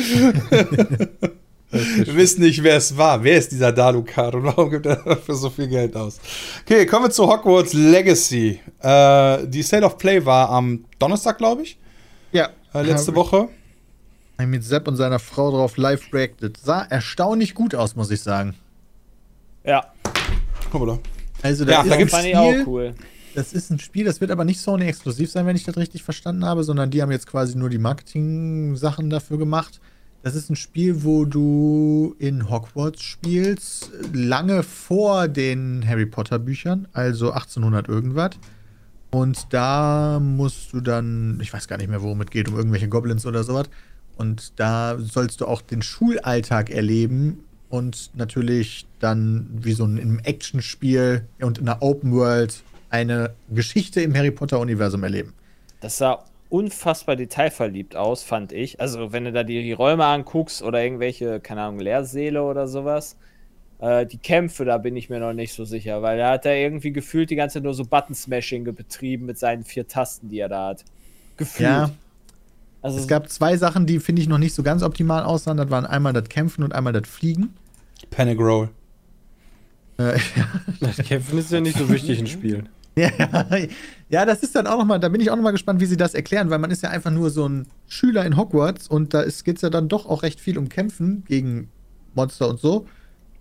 Wir wissen nicht, wer es war. Wer ist dieser Dalukard und warum gibt er dafür so viel Geld aus? Okay, kommen wir zu Hogwarts Legacy. Äh, die State of Play war am Donnerstag, glaube ich, Ja, äh, letzte Woche. ich mit Sepp und seiner Frau drauf live reacted. Sah erstaunlich gut aus, muss ich sagen. Ja, Guck mal da. Also, Ja, das da ist gibt's- ein fand ich auch Spiel, cool. das ist ein Spiel, das wird aber nicht Sony exklusiv sein, wenn ich das richtig verstanden habe, sondern die haben jetzt quasi nur die Marketing-Sachen dafür gemacht. Das ist ein Spiel, wo du in Hogwarts spielst, lange vor den Harry Potter Büchern, also 1800 irgendwas. Und da musst du dann, ich weiß gar nicht mehr, worum es geht, um irgendwelche Goblins oder sowas. Und da sollst du auch den Schulalltag erleben und natürlich dann wie so ein im Actionspiel und in einer Open World eine Geschichte im Harry Potter Universum erleben. Das sah unfassbar detailverliebt aus, fand ich. Also, wenn du da die, die Räume anguckst oder irgendwelche, keine Ahnung, Lehrsäle oder sowas. Äh, die Kämpfe, da bin ich mir noch nicht so sicher, weil da hat er irgendwie gefühlt die ganze Zeit nur so Button-Smashing betrieben mit seinen vier Tasten, die er da hat. Gefühlt. Ja, also, es gab zwei Sachen, die finde ich noch nicht so ganz optimal aussahen. Das waren einmal das Kämpfen und einmal das Fliegen. Panic Roll. Äh, Das Kämpfen ist ja nicht so wichtig in Spielen. Ja, ja, das ist dann auch nochmal, da bin ich auch nochmal gespannt, wie sie das erklären, weil man ist ja einfach nur so ein Schüler in Hogwarts und da geht es ja dann doch auch recht viel um Kämpfen gegen Monster und so.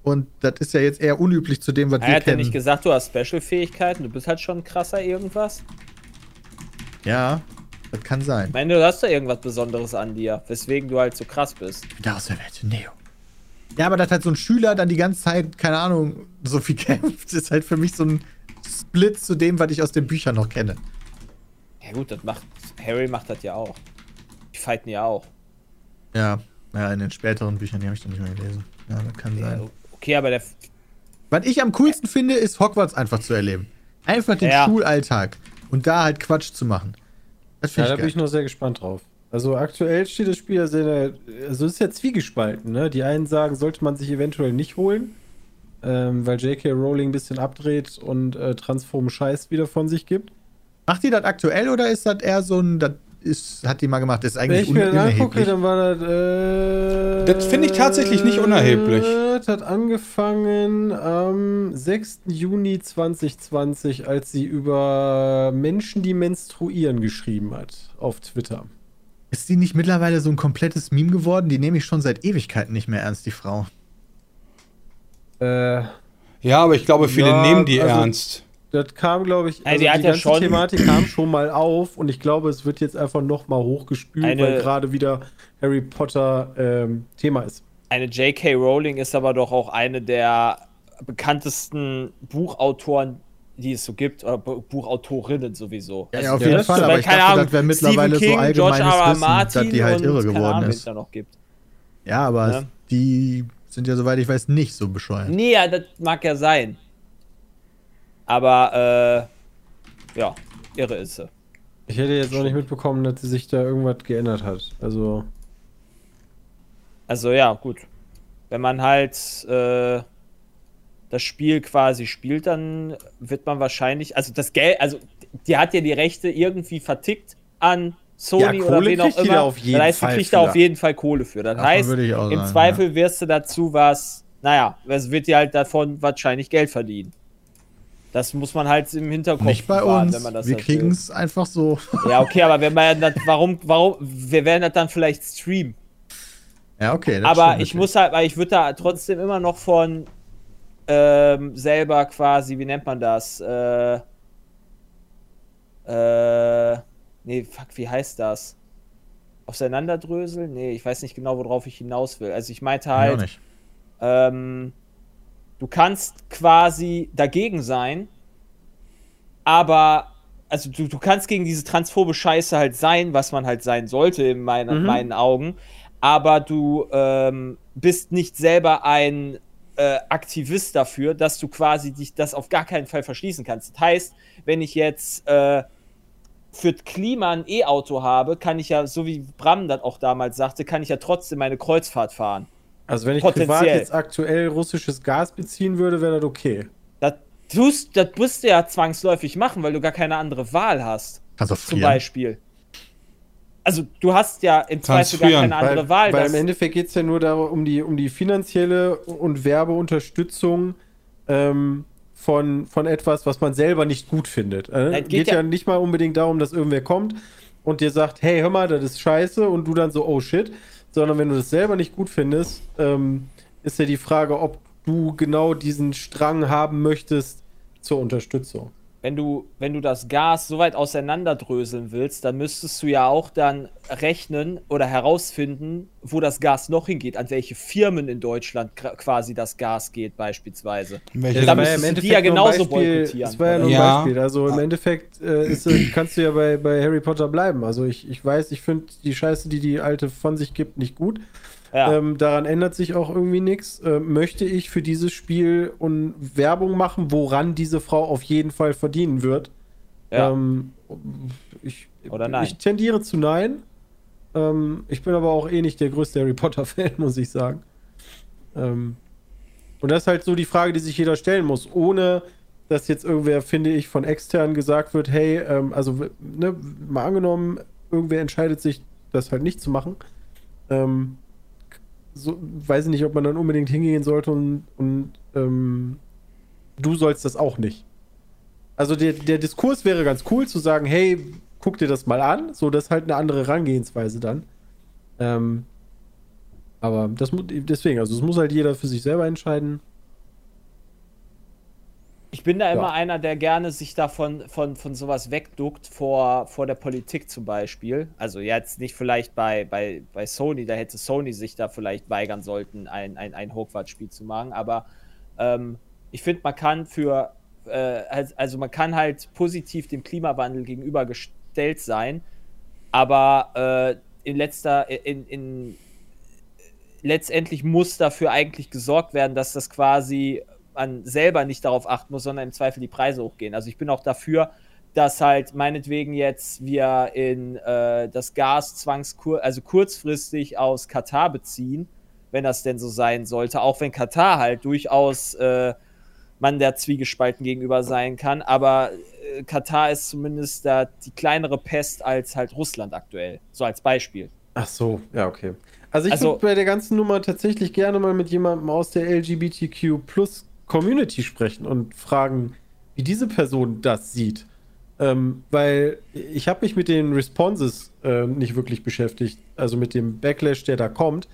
Und das ist ja jetzt eher unüblich zu dem, was er wir hat ja kennen. nicht gesagt, du hast Special-Fähigkeiten, du bist halt schon krasser irgendwas. ja, das kann sein. Ich meine, du hast da irgendwas Besonderes an dir, weswegen du halt so krass bist. Da aus der Welt, Neo. Ja, aber dass halt so ein Schüler dann die ganze Zeit, keine Ahnung, so viel kämpft, ist halt für mich so ein Split zu dem, was ich aus den Büchern noch kenne. Ja gut, das macht, Harry macht das ja auch. Die fighten ja auch. Ja, ja, in den späteren Büchern, die habe ich dann nicht mehr gelesen. Ja, das kann sein. Okay, aber der, Was ich am coolsten finde, ist Hogwarts einfach zu erleben. Einfach den Ja. Schulalltag und da halt Quatsch zu machen. Das Ja, finde da ich bin ich noch sehr gespannt drauf. Also aktuell steht das Spiel ja sehr, also es ist ja zwiegespalten, ne? Die einen sagen, sollte man sich eventuell nicht holen, ähm, weil J.K. Rowling ein bisschen abdreht und äh, transphoben Scheiß wieder von sich gibt. Macht die das aktuell oder ist das eher so ein, das ist, hat die mal gemacht, ist Wenn eigentlich ich mir das angucke, unerheblich? dann war das. Äh, Das finde ich tatsächlich nicht unerheblich. Das hat angefangen am 6. Juni 2020, als sie über Menschen, die menstruieren, geschrieben hat auf Twitter. Ist die nicht mittlerweile so ein komplettes Meme geworden? Die nehme ich schon seit Ewigkeiten nicht mehr ernst, die Frau. Äh, Ja, aber ich glaube, viele Ja, nehmen die also- ernst. Das kam, glaube ich, Ja, die hat ja ganze schon- Thematik kam schon mal auf und ich glaube, es wird jetzt einfach noch mal hochgespült, Eine- weil gerade wieder Harry Potter ähm, Thema ist. Eine J.K. Rowling ist aber doch auch eine der bekanntesten Buchautoren, die es so gibt, oder Bu- Buchautorinnen sowieso. Ja, Also, ja, auf ja, jeden Fall, aber ich keine dachte, Ahnung, das wäre mittlerweile Stephen King, so George allgemeines R. R. Wissen, Martin dass die halt irre geworden Ahnung, ist. da noch gibt. Ja, aber Ja. die sind ja, soweit ich weiß, nicht so bescheuert. Nee, ja, das mag ja sein. Aber, äh, ja, irre ist sie. Ich hätte jetzt auch nicht mitbekommen, dass sich da irgendwas geändert hat. Also, Also ja, gut. Wenn man halt äh, das Spiel quasi spielt, dann wird man wahrscheinlich, also das Geld, also die hat ja die Rechte irgendwie vertickt an Sony Ja, oder wen auch immer. auf jeden das heißt, du kriegst da auf jeden Fall Kohle für. Das Davon heißt, würde ich auch im sagen, Zweifel wirst du dazu was, naja, es wird dir halt davon wahrscheinlich Geld verdienen. Das muss man halt im Hinterkopf Nicht bei bewahren, uns. wenn man das Wir halt kriegen es einfach so. Ja, okay, aber wenn man das, warum, warum, wir werden das dann vielleicht streamen. ja, okay. aber ich muss halt, weil ich würde da trotzdem immer noch von ähm, selber quasi, wie nennt man das? Äh, äh, nee, fuck, wie heißt das? Auseinanderdröseln? Nee, ich weiß nicht genau, worauf ich hinaus will. Also ich meinte Ich halt, nicht. ähm, du kannst quasi dagegen sein, aber also du, du kannst gegen diese transphobe Scheiße halt sein, was man halt sein sollte in meinen, Mhm. meinen Augen, aber du ähm, bist nicht selber ein äh, Aktivist dafür, dass du quasi dich das auf gar keinen Fall verschließen kannst. Das heißt, wenn ich jetzt äh, für das Klima ein E-Auto habe, kann ich ja, so wie Bram das auch damals sagte, kann ich ja trotzdem meine Kreuzfahrt fahren. also wenn ich privat Potenziell. jetzt aktuell russisches Gas beziehen würde, wäre das okay. Das, tust, das musst du ja zwangsläufig machen, weil du gar keine andere Wahl hast. Kannst du Zum frieren. Beispiel. Also, du hast ja im Zweifel gar frieren, keine andere Weil, Wahl. weil im Endeffekt geht es ja nur darum, um die, um die finanzielle und Werbeunterstützung ähm, von, von etwas, was man selber nicht gut findet. Äh, Nein, geht geht ja, ja- nicht mal unbedingt darum, dass irgendwer kommt und dir sagt, hey, hör mal, das ist scheiße und du dann so, oh shit. Sondern wenn du das selber nicht gut findest, ähm, ist ja die Frage, ob du genau diesen Strang haben möchtest zur Unterstützung. Wenn, du, wenn du das Gas so weit auseinanderdröseln willst, dann müsstest du ja auch dann rechnen oder herausfinden, wo das Gas noch hingeht, an welche Firmen in Deutschland quasi das Gas geht, beispielsweise. Welche Da Das war müsstest du die ja genauso Beispiel- boykottieren, Das war ja nur ein Ja. Beispiel. Also im Endeffekt äh, ist, es- kannst du ja bei, bei Harry Potter bleiben. Also ich, ich weiß, ich finde die Scheiße, die die Alte von sich gibt, nicht gut. Ja. Ähm, daran ändert sich auch irgendwie nichts. Äh, möchte ich für dieses Spiel und Werbung machen, woran diese Frau auf jeden Fall verdienen wird? ja. Ähm, ich, Oder nein. Ich tendiere zu nein. Ähm, ich bin aber auch eh nicht der größte Harry Potter-Fan, muss ich sagen. Ähm, und das ist halt so die Frage, die sich jeder stellen muss, ohne dass jetzt irgendwer, finde ich, von extern gesagt wird, hey, ähm, also ne, mal angenommen, irgendwer entscheidet sich, das halt nicht zu machen. Ähm, so, weiß ich nicht, ob man dann unbedingt hingehen sollte und, und ähm, du sollst das auch nicht. Also der, der Diskurs wäre ganz cool zu sagen, hey, guck dir das mal an. So, das ist halt eine andere Herangehensweise dann. Ähm, aber das mu- deswegen, also es muss halt jeder für sich selber entscheiden. Ich bin da Ja. immer einer, der gerne sich davon von, von sowas wegduckt vor, vor der Politik zum Beispiel. Also jetzt nicht vielleicht bei, bei, bei Sony, da hätte Sony sich da vielleicht weigern sollten, ein, ein, ein Hogwarts-Spiel zu machen. Aber ähm, ich finde, man kann für, äh, als- also man kann halt positiv dem Klimawandel gegenübergestellt sein, aber äh, in letzter, in, in letztendlich muss dafür eigentlich gesorgt werden, dass das quasi man selber nicht darauf achten muss, sondern im Zweifel die Preise hochgehen. Also ich bin auch dafür, dass halt meinetwegen jetzt wir in äh, das Gas zwangskur also kurzfristig aus Katar beziehen, wenn das denn so sein sollte, auch wenn Katar halt durchaus äh, man der Zwiegespalten gegenüber sein kann, aber äh, Katar ist zumindest da die kleinere Pest als halt Russland aktuell, so als Beispiel. Ach so, ja, okay. Also ich Also- würde bei der ganzen Nummer tatsächlich gerne mal mit jemandem aus der LGBTQ Plus Community sprechen und fragen, wie diese Person das sieht. Ähm, weil ich habe mich mit den Responses äh, nicht wirklich beschäftigt, also mit dem Backlash, der da kommt,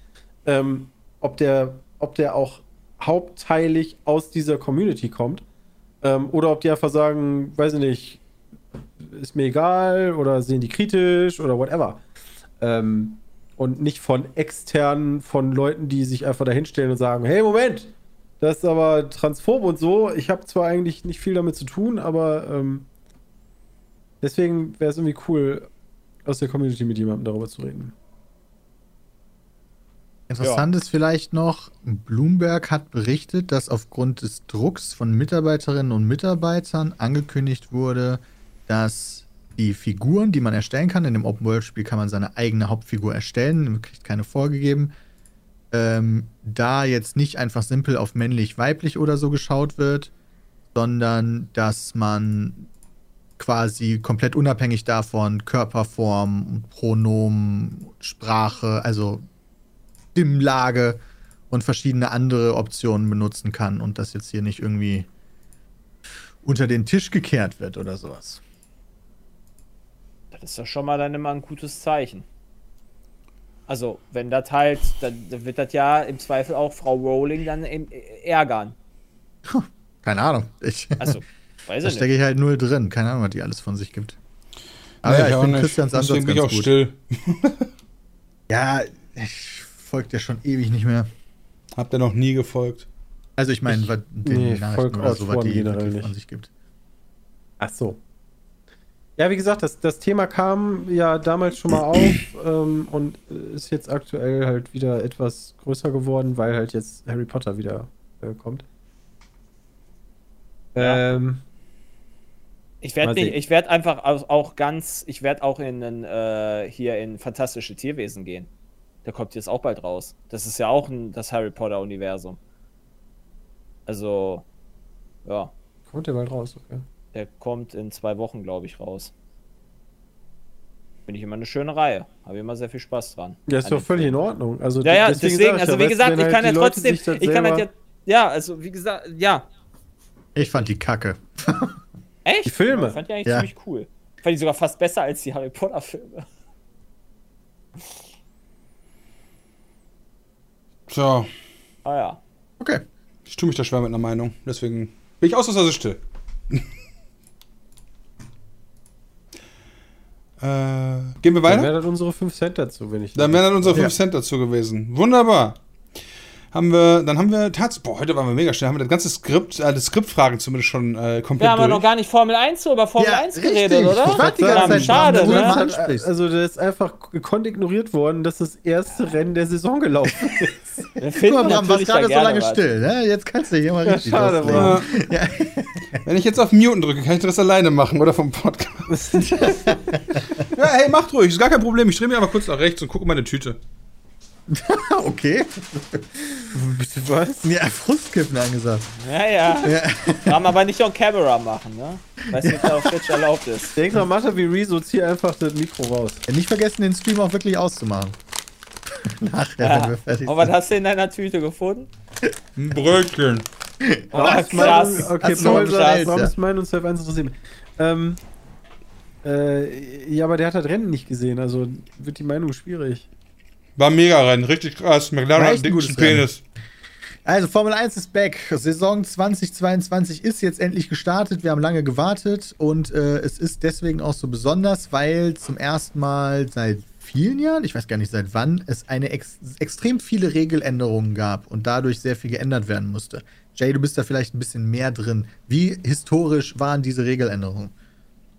ähm, ob, der, ob der auch hauptteilig aus dieser Community kommt ähm, oder ob die einfach sagen, weiß ich nicht, ist mir egal oder sehen die kritisch oder whatever. Ähm, Und nicht von externen, von Leuten, die sich einfach dahinstellen und sagen, hey, Moment, das ist aber transphob und so. Ich habe zwar eigentlich nicht viel damit zu tun, aber ähm, deswegen wäre es irgendwie cool, aus der Community mit jemandem darüber zu reden. Interessant ist vielleicht noch, Bloomberg hat berichtet, dass aufgrund des Drucks von Mitarbeiterinnen und Mitarbeitern angekündigt wurde, dass die Figuren, die man erstellen kann, in dem Open-World-Spiel kann man seine eigene Hauptfigur erstellen, man kriegt keine vorgegeben, ähm, da jetzt nicht einfach simpel auf männlich, weiblich oder so geschaut wird, sondern dass man quasi komplett unabhängig davon Körperform, Pronomen, Sprache, also Stimmlage und verschiedene andere Optionen benutzen kann und das jetzt hier nicht irgendwie unter den Tisch gekehrt wird oder sowas. Das ist doch schon mal dann immer ein gutes Zeichen. Also, wenn das halt, dann wird das ja im Zweifel auch Frau Rowling dann im- ärgern. Keine Ahnung. Ich, Also, weiß da ich stecke ich halt null drin. Keine Ahnung, was die alles von sich gibt. Aber Nee, ja, ich auch finde. Christians Ansatz Deswegen bin ich ganz auch gut. still. Ja, ich folge dir schon ewig nicht mehr. Habt ihr noch nie gefolgt? Also ich meine, was den nee, Nachrichten oder so, was die, was die von sich gibt. Ach so. Ja, wie gesagt, das, das Thema kam ja damals schon mal auf ähm, und ist jetzt aktuell halt wieder etwas größer geworden, weil halt jetzt Harry Potter wieder äh, kommt. Ja. Ähm, Ich werde ich werde einfach auch, ganz, ich werde auch in äh, hier in fantastische Tierwesen gehen. Der kommt jetzt auch bald raus. Das ist ja auch ein, das Harry Potter Universum. Also, ja, kommt der bald raus, okay. Der kommt in zwei Wochen, glaube ich, raus. Finde ich immer eine schöne Reihe. Habe immer sehr viel Spaß dran. Ja, ist doch völlig in Filmen. Ordnung. Also Ja, ja, deswegen deswegen, also wie gesagt, ich halt kann ja trotzdem, ich kann halt ja, ja, also wie gesagt, ja. Ich fand die Kacke. Echt? Die Filme? Ich fand die eigentlich Ja. ziemlich cool. Ich fand die sogar fast besser als die Harry Potter Filme. Tja, Ah ja. Okay. ich tue mich da schwer mit einer Meinung. Deswegen bin ich ausnahmsweise still. äh, gehen wir Dann weiter? wäre das unsere 5 Cent dazu, wenn ich. Dann wären dann unsere 5 Ja. Cent dazu gewesen. Wunderbar. Haben wir, dann haben wir tatsächlich, boah, heute waren wir mega schnell, haben wir das ganze Skript, äh, die Skriptfragen zumindest schon äh, komplett Wir haben ja durch. noch gar nicht Formel 1 so über Formel Ja, 1 richtig. geredet, oder? Ich wollte die ganze Zeit schade, ne? ansprichst. also, das ist einfach gekonnt ignoriert worden, dass das erste Rennen der Saison gelaufen ist. Wir Guck mal, Bram, warst gerade so lange was. still. Ne? Jetzt kannst du hier mal richtig schade, loslegen. Bram. Ja. Ja. Wenn ich jetzt auf Muten drücke, kann ich das alleine machen oder vom Podcast. ja, hey, macht ruhig, ist gar kein Problem. Ich drehe mich aber kurz nach rechts und gucke meine Tüte. okay. Bitte was? Ja, Frustkippen angesagt. Ja, ja. Ja. Kann man aber nicht on camera machen, ne? Weiß nicht, ob das auf Twitch erlaubt ist. Denk mal, mach das wie Rezo, zieh einfach das Mikro raus. Nicht vergessen, den Stream auch wirklich auszumachen. Nachher, wenn wir fertig Und was sind. hast du in deiner Tüte gefunden? Ein Brötchen. Oh, krass. Okay, Paul, warum ja. ist mein und Self 1 interessiert? Ähm, äh, ja, aber der hat das Rennen nicht gesehen, also wird die Meinung schwierig. War mega Rennen, richtig krass. McLaren hat einen ein dicken. Penis. Also, Formel 1 ist back. Saison 2022 ist jetzt endlich gestartet. Wir haben lange gewartet und äh, es ist deswegen auch so besonders, weil zum ersten Mal seit vielen Jahren, ich weiß gar nicht seit wann, es eine ex extrem viele Regeländerungen gab und dadurch sehr viel geändert werden musste. Jay, du bist da vielleicht ein bisschen mehr drin. Wie historisch waren diese Regeländerungen?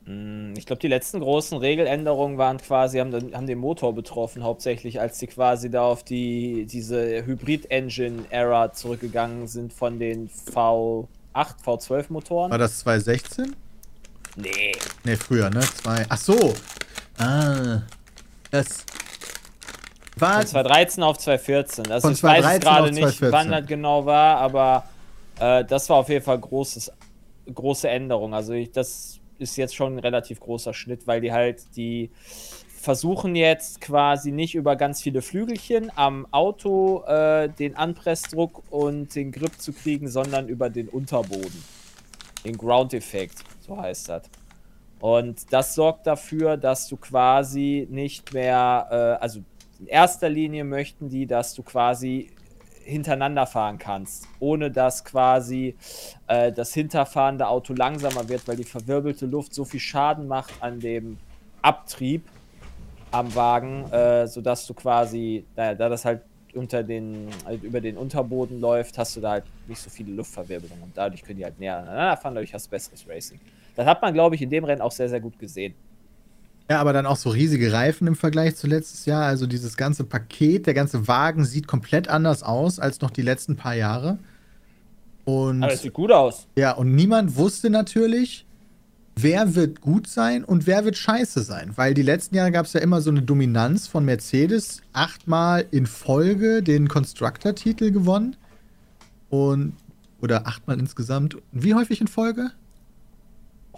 Hm, Ich glaube, die letzten großen Regeländerungen waren quasi, haben, den- haben den Motor betroffen, hauptsächlich, als sie quasi da auf die, diese Hybrid-Engine-Ära zurückgegangen sind von den V8, V12-Motoren. War das 2016? Nee. Ne, früher, ne? Zwei. Ach so. Ah. Das war Von 2013 auf 2014. Also Von ich weiß 2013 es gerade nicht, 2014. wann das genau war, aber äh, das war auf jeden Fall großes, große Änderung. Also ich, das ist jetzt schon ein relativ großer Schnitt, weil die halt die versuchen jetzt quasi nicht über ganz viele Flügelchen am Auto äh, den Anpressdruck und den Grip zu kriegen, sondern über den Unterboden. Den Ground-Effekt, so heißt das. Und das sorgt dafür, dass du quasi nicht mehr, äh, also in erster Linie möchten die, dass du quasi hintereinander fahren kannst, ohne dass quasi äh, das hinterfahrende Auto langsamer wird, weil die verwirbelte Luft so viel Schaden macht an dem Abtrieb, am Wagen, äh, sodass du quasi, da, da das halt unter den, halt über den Unterboden läuft, hast du da halt nicht so viele Luftverwirbelungen und dadurch können die halt näher aneinander fahren, dadurch hast du besseres Racing. Das hat man, glaube ich, in dem Rennen auch sehr, sehr gut gesehen. Ja, aber dann auch so riesige Reifen im Vergleich zu letztes Jahr. Also dieses ganze Paket, der ganze Wagen sieht komplett anders aus als noch die letzten paar Jahre. Und Aber es sieht gut aus. ja, und niemand wusste natürlich, wer wird gut sein und wer wird scheiße sein. Weil die letzten Jahre gab es ja immer so eine Dominanz von Mercedes. Achtmal in Folge den Constructor-Titel gewonnen. Und, oder achtmal insgesamt. Wie häufig in Folge?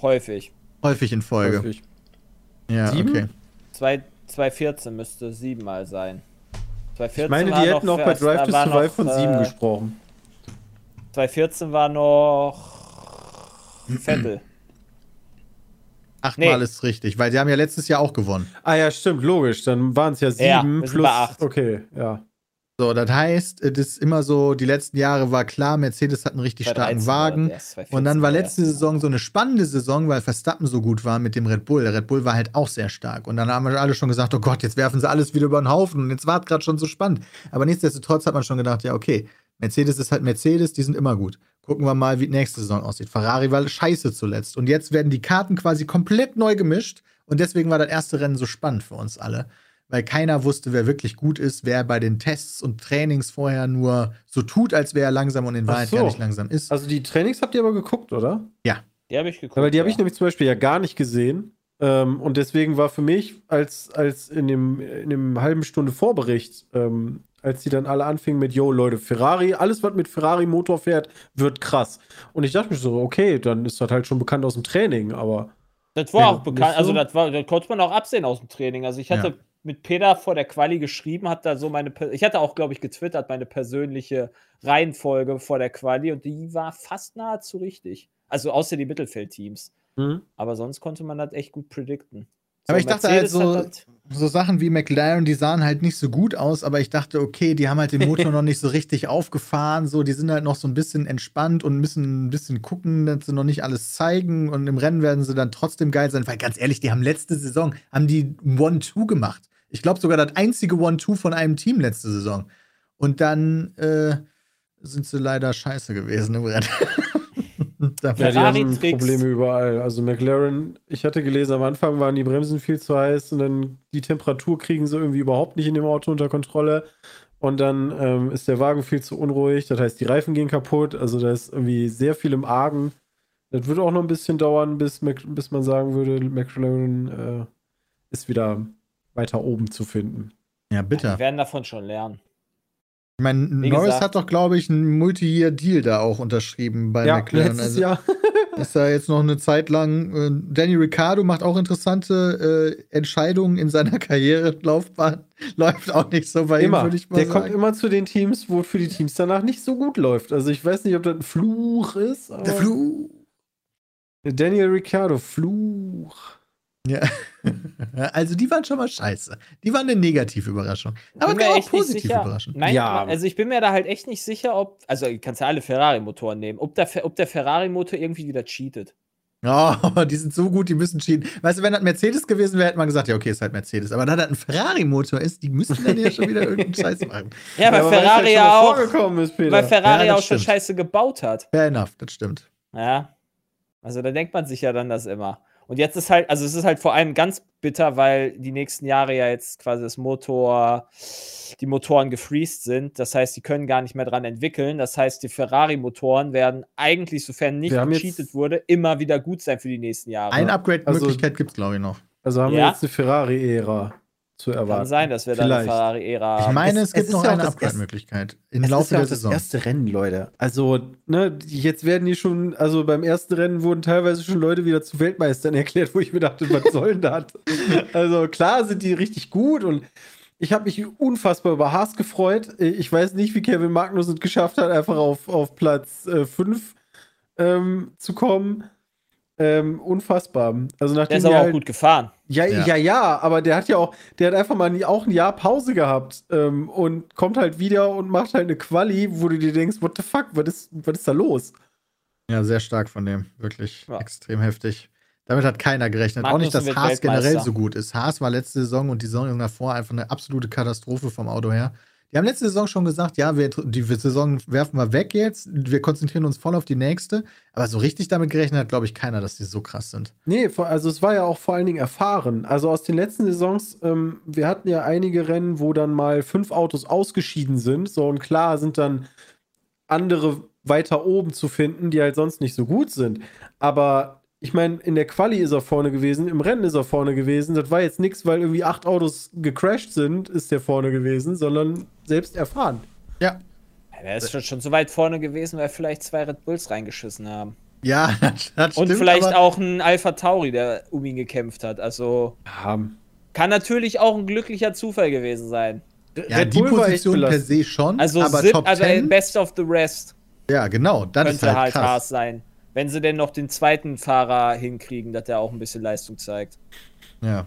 Häufig. Häufig in Folge. Häufig. Ja, Sieben? okay. Zwei- 2014 müsste siebenmal sein. 2014 Ich meine, die hätten noch auch bei Drive to Survive noch, von sieben äh, gesprochen. 2014 war noch Vettel. Achtmal Nee. ist richtig, weil sie haben ja letztes Jahr auch gewonnen. Ah ja, stimmt, logisch. Dann waren es ja sieben Ja, plus. acht. Okay, ja. So, das heißt, es ist immer so, die letzten Jahre war klar, Mercedes hat einen richtig starken 2013 war Wagen. das erst, 2014 Und dann war letzte. Saison so eine spannende Saison, weil Verstappen so gut war mit dem Red Bull. Der Red Bull war halt auch sehr stark. Und dann haben wir alle schon gesagt, oh Gott, jetzt werfen sie alles wieder über den Haufen. Und jetzt war es gerade schon so spannend. Aber nichtsdestotrotz hat man schon gedacht, ja, okay, Mercedes ist halt Mercedes, die sind immer gut. Gucken wir mal, wie die nächste Saison aussieht. Ferrari war scheiße zuletzt. Und jetzt werden die Karten quasi komplett neu gemischt. Und deswegen war das erste Rennen so spannend für uns alle. Weil keiner wusste, wer wirklich gut ist, wer bei den Tests und Trainings vorher nur so tut, als wäre er langsam und in Wahrheit so. gar nicht langsam ist. Also die Trainings habt ihr aber geguckt, oder? Die habe ich geguckt. Weil die habe ja. ich nämlich zum Beispiel ja gar nicht gesehen. Ähm, und deswegen war für mich, als, als in, dem, in dem halben Stunde Vorbericht, ähm, als die dann alle anfingen mit, yo, Leute, Ferrari, alles, was mit Ferrari-Motor fährt, wird krass. Und ich dachte mir so, okay, dann ist das halt schon bekannt aus dem Training, aber Das war Ja, auch bekannt, nicht also so? das, war, das konnte man auch absehen aus dem Training. Also ich hatte Ja. Mit Peter vor der Quali geschrieben, hat da so meine, ich hatte auch, glaube ich, getwittert, meine persönliche Reihenfolge vor der Quali und die war fast nahezu richtig. Also außer die Mittelfeldteams. hm? Aber sonst konnte man das echt gut predikten. Aber ich dachte halt Mercedes so- so Sachen wie McLaren, die sahen halt nicht so gut aus, aber ich dachte, okay, die haben halt den Motor noch nicht so richtig aufgefahren, so, die sind halt noch so ein bisschen entspannt und müssen ein bisschen gucken, dass sie noch nicht alles zeigen und im Rennen werden sie dann trotzdem geil sein, weil ganz ehrlich, die haben letzte Saison, haben die One-Two gemacht. Ich glaube sogar das einzige One-Two von einem Team letzte Saison. Und dann äh, sind sie leider scheiße gewesen im Rennen. Da- Ja, die haben. Probleme überall. Also McLaren, ich hatte gelesen, am Anfang waren die Bremsen viel zu heiß und dann die Temperatur kriegen sie irgendwie überhaupt nicht in dem Auto unter Kontrolle. Und dann ähm, ist der Wagen viel zu unruhig. Das heißt, die Reifen gehen kaputt. Also da ist irgendwie sehr viel im Argen. Das wird auch noch ein bisschen dauern, bis, bis man sagen würde, McLaren äh, ist wieder weiter oben zu finden. ja, Die bitter. werden davon schon lernen. Ich meine, Norris gesagt- hat doch, glaube ich, einen Multi-Year-Deal da auch unterschrieben bei McLaren. letztes Also Jahr. ist da jetzt noch eine Zeit lang. Äh, Danny Ricciardo macht auch interessante äh, Entscheidungen in seiner Karrierelaufbahn. Läuft auch nicht so bei ihm, Immer. würde ich mal Der sagen. kommt immer zu den Teams, wo für die Teams danach nicht so gut läuft. Also ich weiß nicht, ob das ein Fluch ist. Aber Der Fluch. Daniel Ricciardo, Fluch. Ja. also die waren schon mal scheiße. Die waren eine negative Überraschung. Aber kann auch echt nicht positiv sicher. überraschen. Nein, Ja. also ich bin mir da halt echt nicht sicher, ob, also du kannst ja alle Ferrari-Motoren nehmen, ob der, ob der Ferrari-Motor irgendwie wieder cheatet. Oh, die sind so gut, die müssen cheaten. Weißt du, wenn das Mercedes gewesen wäre, hätte man gesagt, ja, okay, ist halt Mercedes. Aber da das ein Ferrari-Motor ist, die müssten dann ja schon wieder irgendeinen Scheiß machen. Ja, weil es Ferrari ja auch, ist, Peter. weil Ferrari Ja, auch das schon stimmt. Scheiße gebaut hat. Fair enough, das stimmt. Ja. Also da denkt man sich ja dann das immer. Und jetzt ist halt, also es ist halt vor allem ganz bitter, weil die nächsten Jahre ja jetzt quasi das Motor, die Motoren gefreezed sind. Das heißt, die können gar nicht mehr dran entwickeln. Das heißt, die Ferrari-Motoren werden eigentlich, sofern nicht Wir gecheatet wurde, immer wieder gut sein für die nächsten Jahre. Eine Upgrade-Möglichkeit Also- gibt's, glaube ich, noch. Also haben wir Ja. jetzt eine Ferrari-Ära zu erwarten. Kann sein, dass wir da eine Vielleicht. Ferrari-Ära Ich meine, es- es, gibt es ist noch ja eine das Upgrade-Möglichkeit im Es Laufe ist ja der auch das Saison. erste Rennen, Leute. Also, ne, jetzt werden die schon, also beim ersten Rennen wurden teilweise schon Leute wieder zu Weltmeistern erklärt, wo ich mir dachte, was soll denn das? Also klar sind die richtig gut und ich habe mich unfassbar über Haas gefreut. Ich weiß nicht, wie Kevin Magnussen es geschafft hat, einfach auf, auf Platz 5 ähm, zu kommen. Ähm, unfassbar. Also Der nachdem ist die aber auch halt- gut gefahren. Ja, Ja. ja, ja, aber der hat ja auch, der hat einfach mal nie- auch ein Jahr Pause gehabt ähm, und kommt halt wieder und macht halt eine Quali, wo du dir denkst, what the fuck, was ist, was ist da los? Ja, sehr stark von dem. Wirklich Ja. extrem heftig. Damit hat keiner gerechnet. auch nicht, Magnussen dass Haas generell so gut ist. Haas war letzte Saison und die Saison davor einfach eine absolute Katastrophe vom Auto her. Die haben letzte Saison schon gesagt, ja, wir, die Saison werfen wir weg jetzt. Wir konzentrieren uns voll auf die nächste. Aber so richtig damit gerechnet hat, glaube ich, keiner, dass die so krass sind. Nee, also es war ja auch vor allen Dingen erfahren. Also aus den letzten Saisons, ähm, wir hatten ja einige Rennen, wo dann mal fünf Autos ausgeschieden sind. So und klar sind dann andere weiter oben zu finden, die halt sonst nicht so gut sind. Aber ich meine, in der Quali ist er vorne gewesen, im Rennen ist er vorne gewesen. Das war jetzt nichts, weil irgendwie acht Autos gecrashed sind, ist der vorne gewesen, sondern selbst erfahren. Ja. Er ist schon, schon so weit vorne gewesen, weil vielleicht zwei Red Bulls reingeschissen haben. Ja, das, das Und stimmt, vielleicht aber- auch ein Alpha Tauri, der um ihn gekämpft hat. Also kann natürlich auch ein glücklicher Zufall gewesen sein. Ja, Red die Bull Position per se schon, Also, aber Zip, Top also 10, Best of the Rest ja, genau, das ist könnte halt halt Haas krass. sein. Wenn sie denn noch den zweiten Fahrer hinkriegen, dass der auch ein bisschen Leistung zeigt. Ja.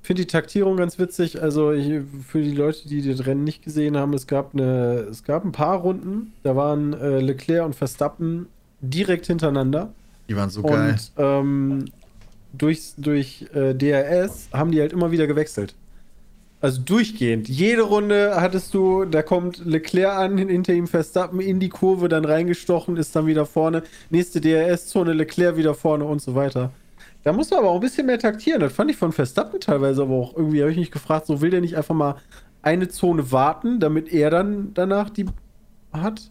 Ich finde die Taktierung ganz witzig. Also ich, für die Leute, die das Rennen nicht gesehen haben, es gab eine, es gab ein paar Runden. Da waren äh, Leclerc und Verstappen direkt hintereinander. Die waren so geil. Und ähm, durch, durch äh, DRS haben die halt immer wieder gewechselt. Also durchgehend. Jede Runde hattest du, da kommt Leclerc an, hinter ihm Verstappen in die Kurve, dann reingestochen, ist dann wieder vorne. Nächste DRS-Zone, Leclerc wieder vorne und so weiter. Da musst du aber auch ein bisschen mehr taktieren. Das fand ich von Verstappen teilweise aber auch irgendwie, habe ich mich gefragt, so will der nicht einfach mal eine Zone warten, damit er dann danach die hat?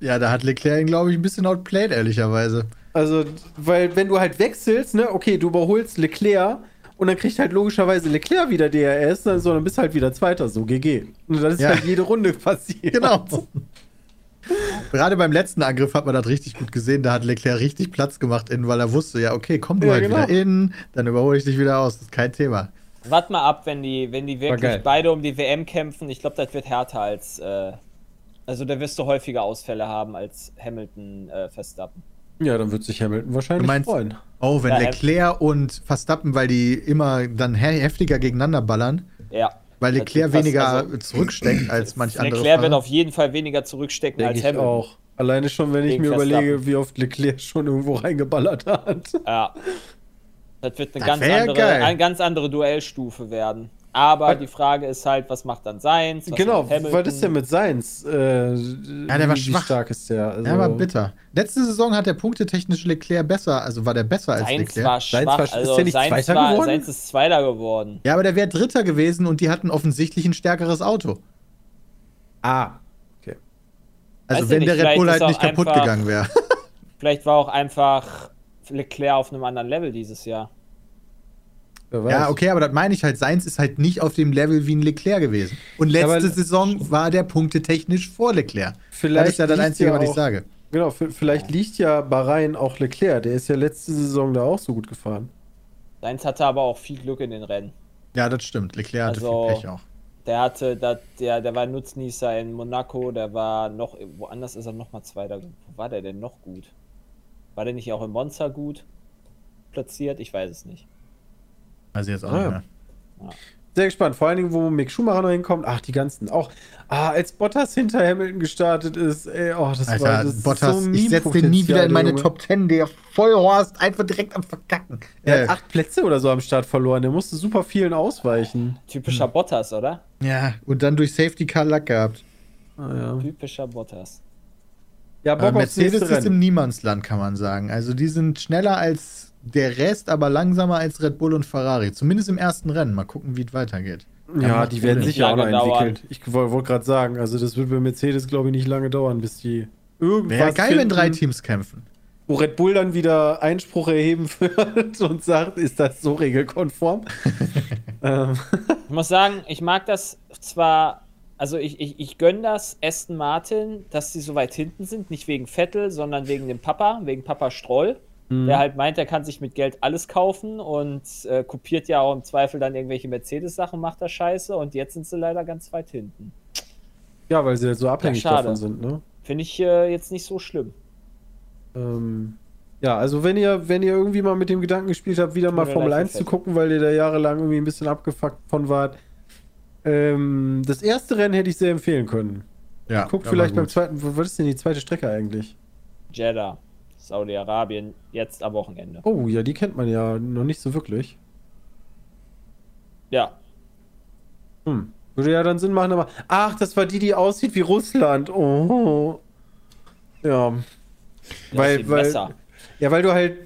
Ja, da hat Leclerc ihn, glaube ich, ein bisschen outplayed, ehrlicherweise. Also, weil wenn du halt wechselst, ne, okay, du überholst Leclerc und dann kriegt halt logischerweise Leclerc wieder DRS, dann, so, dann bist halt wieder Zweiter, so GG. Und das ist Ja. halt jede Runde passiert. Genau. Gerade beim letzten Angriff hat man das richtig gut gesehen. Da hat Leclerc richtig Platz gemacht, innen, weil er wusste, ja, okay, komm du Ja, halt genau. wieder in, dann überhole ich dich wieder aus. Das ist kein Thema. Wart mal ab, wenn die, wenn die wirklich beide um die WM kämpfen. Ich glaube, das wird härter als. Äh, also da wirst du häufiger Ausfälle haben als Hamilton äh, Verstappen. Ja, dann wird sich Hamilton wahrscheinlich meinst- freuen. Oh, wenn Ja, Leclerc und Verstappen, weil die immer dann he- heftiger gegeneinander ballern, Ja. weil Leclerc weniger also- zurücksteckt als manch andere. Leclerc wird auf jeden Fall weniger zurückstecken Denke als ich Hamilton. auch. Alleine schon, wenn ich mir überlege, wie oft Leclerc schon irgendwo reingeballert hat. Ja. Das wird eine Das ganz andere, geil. eine ganz andere Duellstufe werden. Aber Was- die Frage ist halt, was macht dann Seins? Genau, was ist denn mit Seins? Äh, Ja, der war schwach. Wie stark ist der? Also, Ja, aber bitter. Letzte Saison hat der punktetechnisch Leclerc besser, also war der besser als Seins Leclerc. war Seins schwach. war- ist also der nicht Seins, Zweiter war, geworden? Seins ist Zweiter geworden. Ja, aber der wäre Dritter gewesen und die hatten offensichtlich ein stärkeres Auto. Ah, okay. Also Weiß wenn ich der nicht, Red Bull halt ist nicht kaputt einfach- gegangen wäre. Vielleicht war auch einfach Leclerc auf einem anderen Level dieses Jahr. Wer weiß. Ja, okay, aber das meine ich halt. Seins ist halt nicht auf dem Level wie ein Leclerc gewesen. Und letzte Aber- Saison war der punktetechnisch vor Leclerc. Vielleicht das ist ja das liegt Einzige, ja was ich auch- sage. Genau, vielleicht liegt ja Bahrain auch Leclerc. Der ist ja letzte Saison da auch so gut gefahren. Seins hatte aber auch viel Glück in den Rennen. Ja, das stimmt. Leclerc hatte Also- viel Pech auch. Der hatte, dat, der, der war Nutznießer in Monaco, der war noch, woanders ist er noch mal Zweiter. Wo war der denn noch gut? War der nicht auch in Monza gut platziert? Ich weiß es nicht. Ich jetzt auch Ah, nicht ja. mehr. Sehr gespannt. Vor allen Dingen, wo Mick Schumacher noch hinkommt. Ach, die ganzen. Auch, ah, als Bottas hinter Hamilton gestartet ist. Ey, oh, das war Alter, das ist Bottas, so ich setze den nie wieder in meine Junge. Top 10. Der Vollhorst einfach direkt am Verkacken. Er Äh, hat acht Plätze oder so am Start verloren. Der musste super vielen ausweichen. Typischer Bottas, oder? ja, und dann durch Safety Car Lack gehabt. Ah, ja. Typischer Bottas. ja, Äh, Bock aufs Mercedes ist im. Niemandsland, kann man sagen. Also die sind schneller als der Rest, aber langsamer als Red Bull und Ferrari. Zumindest im ersten Rennen. Mal gucken, wie es weitergeht. Ja, die werden sicher auch noch dauern. entwickelt. Ich wollte wollt gerade sagen, also das wird bei Mercedes, glaube ich, nicht lange dauern, bis die irgendwas Wäre geil, wenn finden, drei Teams kämpfen. wo Red Bull dann wieder Einspruch erheben wird und sagt, ist das so regelkonform? ähm, Ich muss sagen, ich mag das zwar, also ich, ich, ich gönne das Aston Martin, dass sie so weit hinten sind, nicht wegen Vettel, sondern wegen dem Papa, wegen Papa Stroll, Mhm. der halt meint, er kann sich mit Geld alles kaufen und äh, kopiert ja auch im Zweifel dann irgendwelche Mercedes-Sachen, macht er Scheiße und jetzt sind sie leider ganz weit hinten. ja, weil sie halt so abhängig schade. davon sind, ne? Finde ich äh, jetzt nicht so schlimm. Ähm, ja, also wenn ihr, wenn ihr irgendwie mal mit dem Gedanken gespielt habt, wieder mal Formel leid für 1 zu gucken, weil ihr da jahrelang irgendwie ein bisschen abgefuckt von wart. Ähm, das erste Rennen hätte ich sehr empfehlen können. Ja, Guck aber vielleicht beim zweiten, was ist denn die zweite Strecke eigentlich? Jeddah. Saudi-Arabien, jetzt am Wochenende. Oh, ja, die kennt man ja noch nicht so wirklich. Ja. Hm. Würde ja dann Sinn machen, aber. Ach, das war die, die aussieht wie Russland. Oh. Ja. Das Weil- weil- besser. Ja, weil du halt.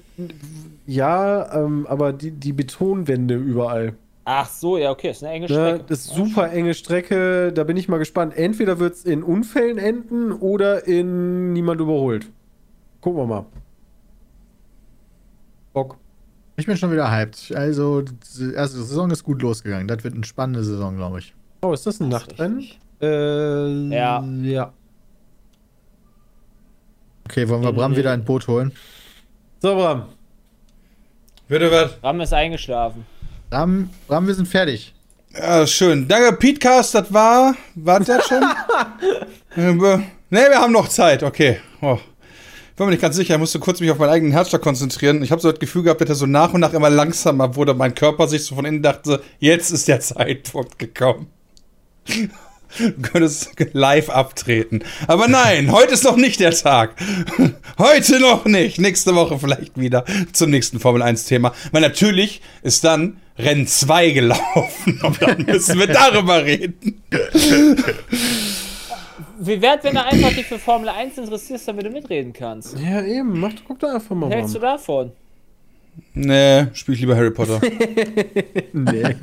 Ja, ähm, aber die, die Betonwände überall. Ach so, ja, okay, ist eine enge Ne? Strecke. Das ist super enge Strecke. Da bin ich mal gespannt. Entweder wird es in Unfällen enden oder in niemand überholt. Gucken wir mal. Bock. Ich bin schon wieder hyped. Also, die erste Saison ist gut losgegangen. Das wird eine spannende Saison, glaube ich. Oh, ist das ein Das Nachtrennen? Äh, Ja. Ja. Okay, wollen wir Bram wieder ein Boot holen? So, Bram. Bitte was? Ram ist eingeschlafen. Bram, Bram, wir sind fertig. Ja, schön. Danke, Petecast, das war. War das schon? Äh, ne, wir haben noch Zeit, okay. Oh. Ich war mir nicht ganz sicher, ich musste kurz mich auf meinen eigenen Herzschlag konzentrieren. Ich habe so das Gefühl gehabt, dass er so nach und nach immer langsamer wurde. Mein Körper sich so von innen dachte, jetzt ist der Zeitpunkt gekommen. Du könntest live abtreten. Aber nein, heute ist noch nicht der Tag. Heute noch nicht. Nächste Woche vielleicht wieder zum nächsten Formel 1-Thema. Weil natürlich ist dann Rennen 2 gelaufen. Und dann müssen wir darüber reden. Wie wert, wenn du einfach dich für Formel 1 interessierst, damit du mitreden kannst? Ja, eben. Mach, guck da einfach mal, Was hältst du davon? Nee, spiel ich lieber Harry Potter. Nee.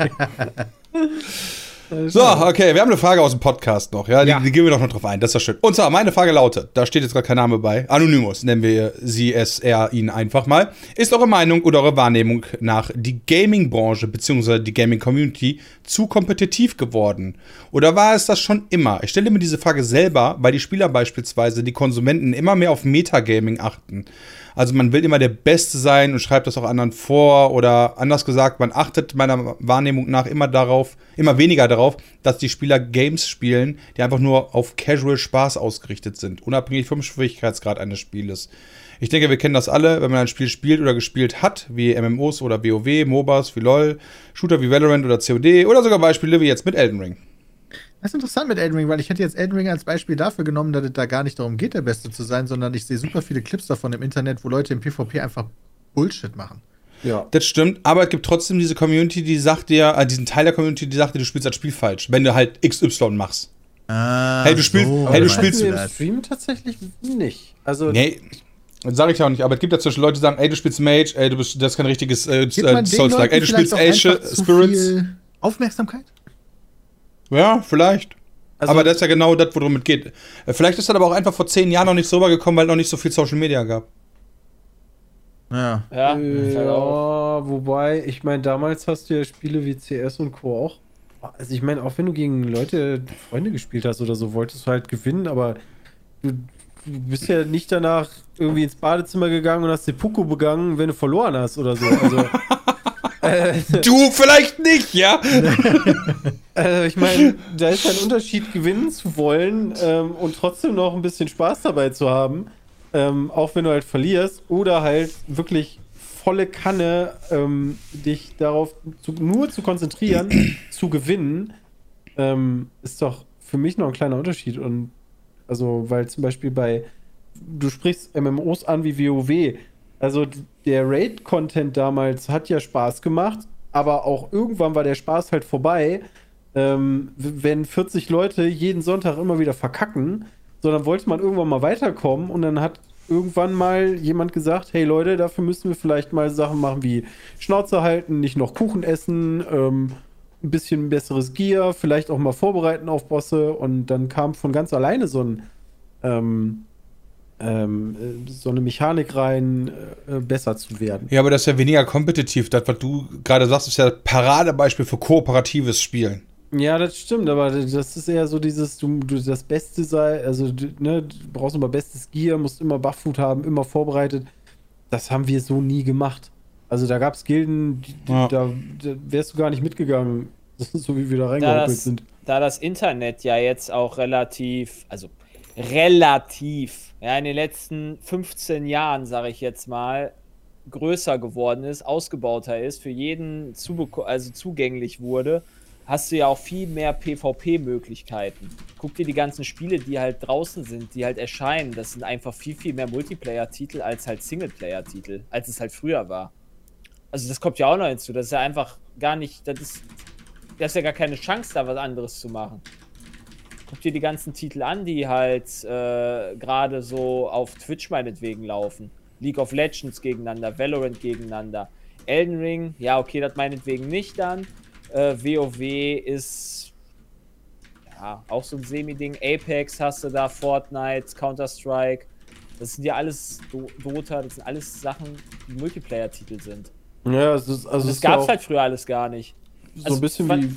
So, okay, wir haben eine Frage aus dem Podcast noch, ja, die, Ja. die gehen wir doch noch drauf ein, das ist ja schön. Und zwar, meine Frage lautet, da steht jetzt gerade kein Name bei, Anonymous, nennen wir sie, es, er, ihn einfach mal. Ist eure Meinung oder eure Wahrnehmung nach die Gaming-Branche bzw. die Gaming-Community zu kompetitiv geworden? Oder war es das schon immer? Ich stelle mir diese Frage selber, weil die Spieler beispielsweise, die Konsumenten immer mehr auf Metagaming achten. Also man will immer der Beste sein und schreibt das auch anderen vor oder anders gesagt, man achtet meiner Wahrnehmung nach immer darauf, immer weniger darauf, dass die Spieler Games spielen, die einfach nur auf Casual Spaß ausgerichtet sind, unabhängig vom Schwierigkeitsgrad eines Spieles. Ich denke, wir kennen das alle, wenn man ein Spiel spielt oder gespielt hat, wie MMOs oder WoW, MOBAs wie LoL, Shooter wie Valorant oder COD oder sogar Beispiele wie jetzt mit Elden Ring. Das ist interessant mit Elden Ring, weil ich hätte jetzt Elden Ring als Beispiel dafür genommen, dass es da gar nicht darum geht, der Beste zu sein, sondern ich sehe super viele Clips davon im Internet, wo Leute im PvP einfach Bullshit machen. Ja. Das stimmt, aber es gibt trotzdem diese Community, die sagt dir, äh, diesen Teil der Community, die sagt dir, du spielst das Spiel falsch, wenn du halt XY machst. Ah, Hey, du spielst- hey, du spielst- im. Stream tatsächlich nicht. Also, Nee, das sage ich ja auch nicht, aber es gibt ja zwischen Leute, die sagen, ey, du spielst Mage, ey, du bist, das ist kein richtiges äh, Gibt man den Souls-like, ey, Leuten du spielst Ashe, Spirits. viel Aufmerksamkeit? Ja, vielleicht. Also- aber das ist ja genau das, worum es geht. Äh, Vielleicht ist das aber auch einfach vor zehn Jahren noch nicht so rübergekommen, weil noch nicht so viel Social Media gab. Ja. Ja, äh, ist halt ja wobei, ich meine, damals hast du ja Spiele wie CS und Co. auch. Also, ich meine, auch wenn du gegen Leute, Freunde gespielt hast oder so, wolltest du halt gewinnen, aber du, du bist ja nicht danach irgendwie ins Badezimmer gegangen und hast Seppuku begangen, wenn du verloren hast oder so. Also, Du vielleicht nicht, ja? äh, ich meine, da ist ein Unterschied, gewinnen zu wollen ähm, und trotzdem noch ein bisschen Spaß dabei zu haben. Ähm, auch wenn du halt verlierst oder halt wirklich volle Kanne ähm, dich darauf zu, nur zu konzentrieren, zu gewinnen, ähm, ist doch für mich noch ein kleiner Unterschied. Und also, weil zum Beispiel bei, du sprichst MMOs an wie WoW. Also der Raid-Content damals hat ja Spaß gemacht, aber auch irgendwann war der Spaß halt vorbei, ähm, wenn 40 Leute jeden Sonntag immer wieder verkacken, sondern wollte man irgendwann mal weiterkommen und dann hat irgendwann mal jemand gesagt, hey Leute, dafür müssen wir vielleicht mal Sachen machen wie Schnauze halten, nicht noch Kuchen essen, ähm, ein bisschen besseres Gear, vielleicht auch mal vorbereiten auf Bosse und dann kam von ganz alleine so ein ähm, ähm, äh, so eine Mechanik rein, äh, besser zu werden. Ja, aber das ist ja weniger kompetitiv. Das, was du gerade sagst, ist ja Paradebeispiel für kooperatives Spielen. Ja, das stimmt, aber das ist eher so dieses, du, du das Beste sei, also du, ne, du brauchst immer bestes Gear, musst immer Bufffood haben, immer vorbereitet. Das haben wir so nie gemacht. Also da gab es Gilden, die, die, Ja. da, da wärst du gar nicht mitgegangen, so wie wir da reingehoppelt sind. da das Internet ja jetzt auch relativ, also relativ, ja, in den letzten 15 Jahren, sage ich jetzt mal, größer geworden ist, ausgebauter ist, für jeden also zugänglich wurde, hast du ja auch viel mehr PvP-Möglichkeiten. Guck dir die ganzen Spiele, die halt draußen sind, die halt erscheinen. Das sind einfach viel, viel mehr Multiplayer-Titel als halt Singleplayer-Titel, als es halt früher war. Also das kommt ja auch noch hinzu. Das ist ja einfach gar nicht, das ist, das ist ja gar keine Chance, da was anderes zu machen. Guck dir die ganzen Titel an, die halt äh, gerade so auf Twitch meinetwegen laufen. League of Legends gegeneinander, Valorant gegeneinander. Elden Ring, ja, okay, das meinetwegen nicht dann. Äh, WoW ist ja auch so ein Semi-Ding. Apex hast du da, Fortnite, Counter-Strike. Das sind ja alles Do Dota, das sind alles Sachen, die Multiplayer-Titel sind. Ja, es ist, also Und es das ja gab's auch halt früher alles gar nicht. so also ein bisschen wie,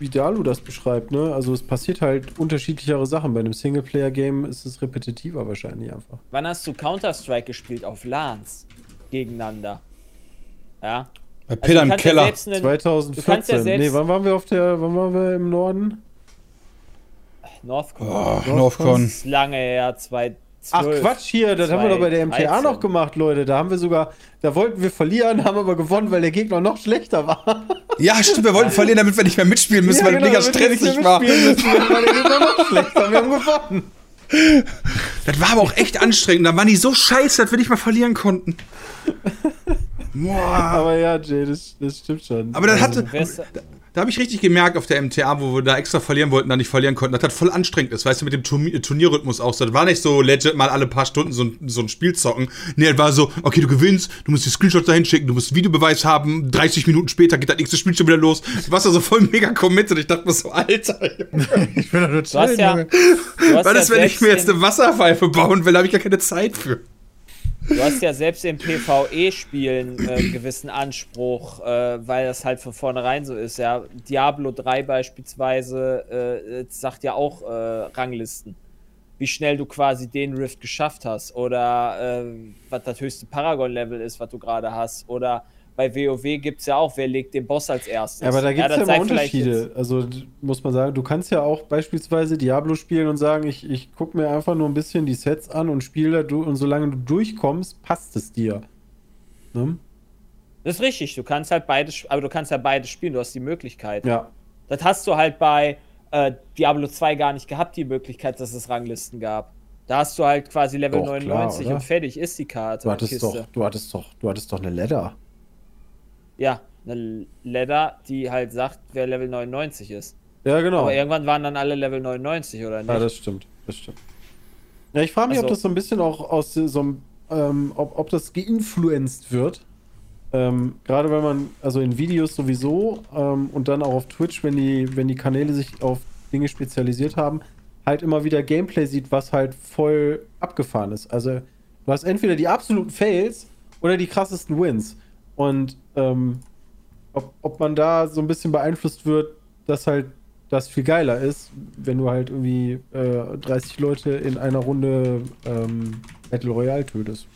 wie Dalu das beschreibt, ne? Also es passiert halt unterschiedlichere Sachen. Bei einem Singleplayer-Game ist es repetitiver wahrscheinlich einfach. Wann hast du Counter-Strike gespielt auf LANs gegeneinander? Ja. Bei Also Piller du im ja Keller. selbst einen- 2014. selbst- nee, wann waren wir auf der, wann waren wir im Norden? Northcon. Oh, Northcon. Das ist lange her, 2012. Ach Quatsch, hier, das haben wir doch bei der MTA 2013. noch gemacht, Leute. Da haben wir sogar, da wollten wir verlieren, haben aber gewonnen, weil der Gegner noch schlechter war. Ja, stimmt, wir wollten verlieren, damit wir nicht mehr mitspielen müssen, weil Ja, Liga damit wir nicht mehr stressig war. Müssen, weil der Gegner noch schlechter. Wir haben gewonnen. Das war aber auch echt anstrengend. Da waren die so scheiße, dass wir nicht mal verlieren konnten. Boah. Aber ja, Jay, das, das stimmt schon. Aber das Also, hatte, ist- da habe ich richtig gemerkt auf der MTA, wo wir da extra verlieren wollten, da nicht verlieren konnten, dass das voll anstrengend ist, weißt du, mit dem Turnier Turnierrhythmus auch so. Das war nicht so legit mal alle paar Stunden so, ein- so ein Spiel zocken. Nee, das war so, okay, du gewinnst, du musst die Screenshots dahin schicken, du musst Videobeweis haben, 30 Minuten später geht das nächste Spiel schon wieder los. Du warst da so voll mega committed. Ich dachte mir so, Alter, Ich bin doch nur Du hast chillen, ja, Junge. du hast was ja ist, wenn ich mir jetzt in- eine Wasserpfeife bauen will, da habe ich gar keine Zeit für. Du hast ja selbst im PvE-Spielen äh, einen gewissen Anspruch, äh, weil das halt von vornherein so ist. Ja, Diablo 3 beispielsweise äh, äh, sagt ja auch äh, Ranglisten. Wie schnell du quasi den Rift geschafft hast. Oder äh, was das höchste Paragon-Level ist, was du gerade hast. Oder bei WoW gibt es ja auch, wer legt den Boss als erstes. Ja, aber da gibt es ja, vielleicht Unterschiede. Also muss man sagen, du kannst ja auch beispielsweise Diablo spielen und sagen, ich, ich gucke mir einfach nur ein bisschen die Sets an und spiele da du und solange du durchkommst, passt es dir. Ne? Das ist richtig, du kannst halt beides, aber du kannst ja beides spielen, du hast die Möglichkeit. Ja. Das hast du halt bei äh, Diablo 2 gar nicht gehabt, die Möglichkeit, dass es Ranglisten gab. Da hast du halt quasi Level Doch, klar, 99 oder? und fertig ist die Karte. Du hattest doch, du hattest doch, du hattest doch eine Ladder. Ja, eine Ladder, die halt sagt, wer Level 99 ist. Ja, genau. Aber irgendwann waren dann alle Level 99, oder nicht? Ja, das stimmt. Das stimmt. Ja, ich frage mich, ob Also- das so ein bisschen auch aus so einem, ähm, ob, ob das geinfluenced wird. Ähm, Gerade wenn man, also in Videos sowieso ähm, und dann auch auf Twitch, wenn die, wenn die Kanäle sich auf Dinge spezialisiert haben, halt immer wieder Gameplay sieht, was halt voll abgefahren ist. Also du hast entweder die absoluten Fails oder die krassesten Wins. Und ähm, ob, ob man da so ein bisschen beeinflusst wird, dass halt das viel geiler ist, wenn du halt irgendwie äh, 30 Leute in einer Runde ähm, Battle Royale tötest.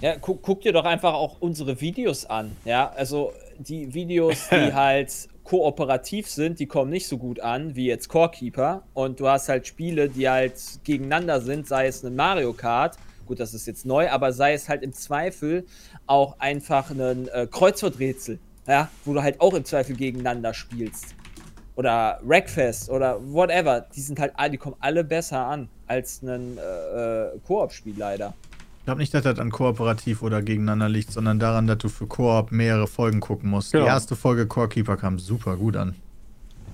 Ja, guck, guck dir doch einfach auch unsere Videos an. Ja, also die Videos, die halt kooperativ sind, die kommen nicht so gut an wie jetzt Core Keeper. Und du hast halt Spiele, die halt gegeneinander sind, sei es ein Mario Kart. Gut, das ist jetzt neu, aber sei es halt im Zweifel auch einfach ein äh, Kreuzworträtsel. Ja, wo du halt auch im Zweifel gegeneinander spielst. Oder Wreckfest oder whatever. Die sind halt, die kommen alle besser an als ein äh, äh, Koop-Spiel leider. Ich glaube nicht, dass das an kooperativ oder gegeneinander liegt, sondern daran, dass du für Koop mehrere Folgen gucken musst. Genau. Die erste Folge Core Keeper kam super gut an.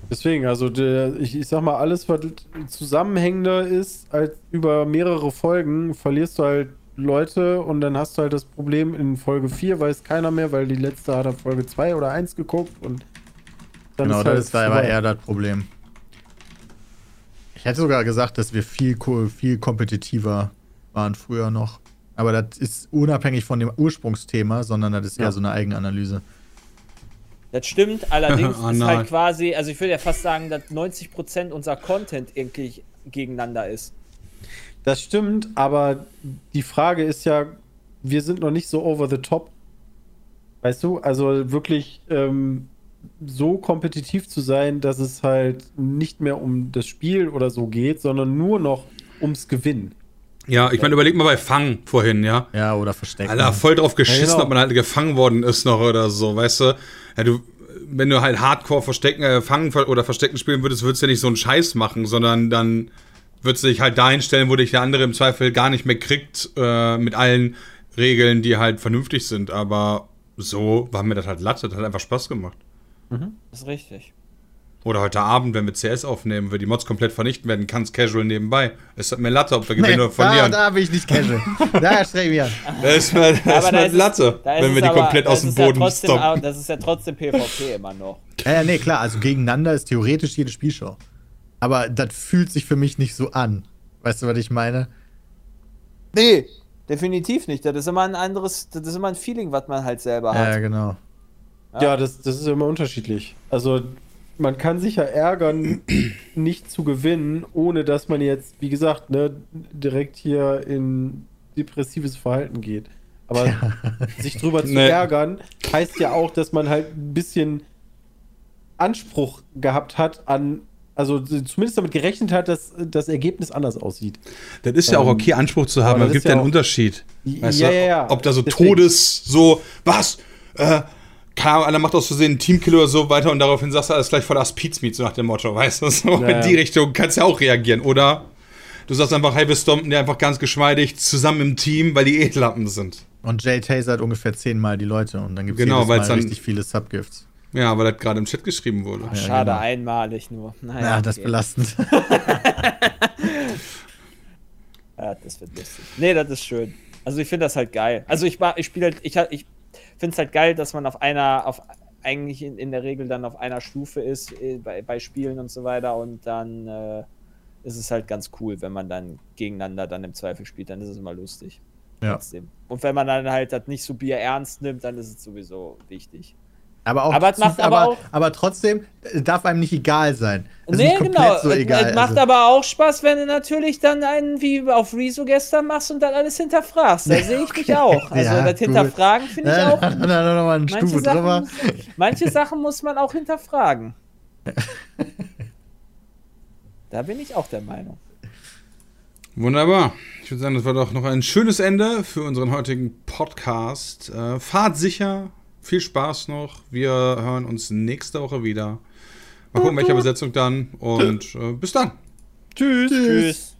Deswegen, also der, ich, ich sag mal, alles, was zusammenhängender ist, als über mehrere Folgen, verlierst du halt Leute und dann hast du halt das Problem in Folge 4 weiß keiner mehr, weil die letzte hat auf Folge 2 oder 1 geguckt und dann genau, ist das halt ist da aber vorbei. eher das Problem. Ich hätte sogar gesagt, dass wir viel, viel kompetitiver waren früher noch. Aber das ist unabhängig von dem Ursprungsthema, sondern das ist Ja. eher so eine Eigenanalyse. Das stimmt, allerdings Oh ist halt quasi, also ich würde ja fast sagen, dass 90% unser Content irgendwie gegeneinander ist. Das stimmt, aber die Frage ist ja, wir sind noch nicht so over the top. Weißt du, also wirklich ähm, so kompetitiv zu sein, dass es halt nicht mehr um das Spiel oder so geht, sondern nur noch ums Gewinnen. Ja, ich meine, überleg mal bei Fang vorhin, ja. Ja, oder verstecken. Alter, voll drauf geschissen, Ja, genau. ob man halt gefangen worden ist noch oder so, weißt du? Ja, du wenn du halt Hardcore verstecken, äh, fangen oder verstecken spielen würdest, würdest du ja nicht so einen Scheiß machen, sondern dann würdest du dich halt dahin stellen, wo dich der andere im Zweifel gar nicht mehr kriegt, äh, mit allen Regeln, die halt vernünftig sind. Aber so war mir das halt Latte, das hat einfach Spaß gemacht. Das ist richtig. Oder heute Abend, wenn wir CS aufnehmen, wir die Mods komplett vernichten werden, kannst casual nebenbei. Es hat mir Latte, ob wir gewinnen oder da, verlieren. da bin ich nicht casual. da streng mich an. Das ist mir, das Aber ist da mir ist es- Latte, da ist wenn wir es die aber- komplett aus dem ist ja Boden trotzdem, stoppen. Das ist ja trotzdem PvP immer noch. Ja, ja, nee, klar, also gegeneinander ist theoretisch jede Spielshow. Aber das fühlt sich für mich nicht so an. Weißt du, was ich meine? Nee, definitiv nicht. Das ist immer ein anderes, das ist immer ein Feeling, was man halt selber Ja, hat. genau. Ja, das, das ist immer unterschiedlich. Also, man kann sich ja ärgern, nicht zu gewinnen, ohne dass man jetzt, wie gesagt, ne, direkt hier in depressives Verhalten geht. Aber sich drüber zu Nee. ärgern, heißt ja auch, dass man halt ein bisschen Anspruch gehabt hat an, also zumindest damit gerechnet hat, dass das Ergebnis anders aussieht. Das ist ja auch okay, Anspruch zu haben, aber es gibt ja ja einen auch- Unterschied. Weißt Ja, du? ja, ja. Ob da so Deswegen. Todes, so, was? Äh, keine Ahnung, einer macht aus Versehen einen Teamkiller oder so weiter und daraufhin sagst du alles gleich voll das Pizmeat, so nach dem Motto, weißt du? So Ja, in die ja. Richtung kannst du ja auch reagieren. Oder du sagst einfach, hey, wir stompen die einfach ganz geschmeidig zusammen im Team, weil die Edlappen sind. Und Jay tasert ungefähr zehnmal die Leute und dann gibt es Genau, jedes Mal dann- richtig viele Subgifts. Ja, weil das gerade im Chat geschrieben wurde. Schade, genau. einmalig nur. Naja, Ja, das ist okay. belastend. Ja, das wird lustig. Nee, das ist schön. Also ich finde das halt geil. Also ich ich spiele halt, ich, ich finde es halt geil, dass man auf einer, auf eigentlich in, in der Regel dann auf einer Stufe ist äh, bei, bei Spielen und so weiter und dann äh, ist es halt ganz cool, wenn man dann gegeneinander dann im Zweifel spielt, dann ist es immer lustig. Ja. Trotzdem. Und wenn man dann halt das nicht so Bier ernst nimmt, dann ist es sowieso wichtig. Aber auch, Aber es macht aber aber, auch- aber trotzdem äh, darf einem nicht egal sein. Also nee, genau. so Es- egal. es macht also, aber auch Spaß, wenn du natürlich dann einen wie auf Rezo gestern machst und dann alles hinterfragst. Da sehe ich mich auch. Also Ja, das gut. Hinterfragen finde ich auch. dann, dann, dann noch mal eine Manche Stufe drüber. Sachen, manche Sachen muss man auch hinterfragen. Da bin ich auch der Meinung. Wunderbar. Ich würde sagen, das war doch noch ein schönes Ende für unseren heutigen Podcast. Äh, fahrt sicher. Viel Spaß noch. Wir hören uns nächste Woche wieder. Mal gucken, welche Besetzung dann. Und äh, bis dann. Tschüss. Tschüss.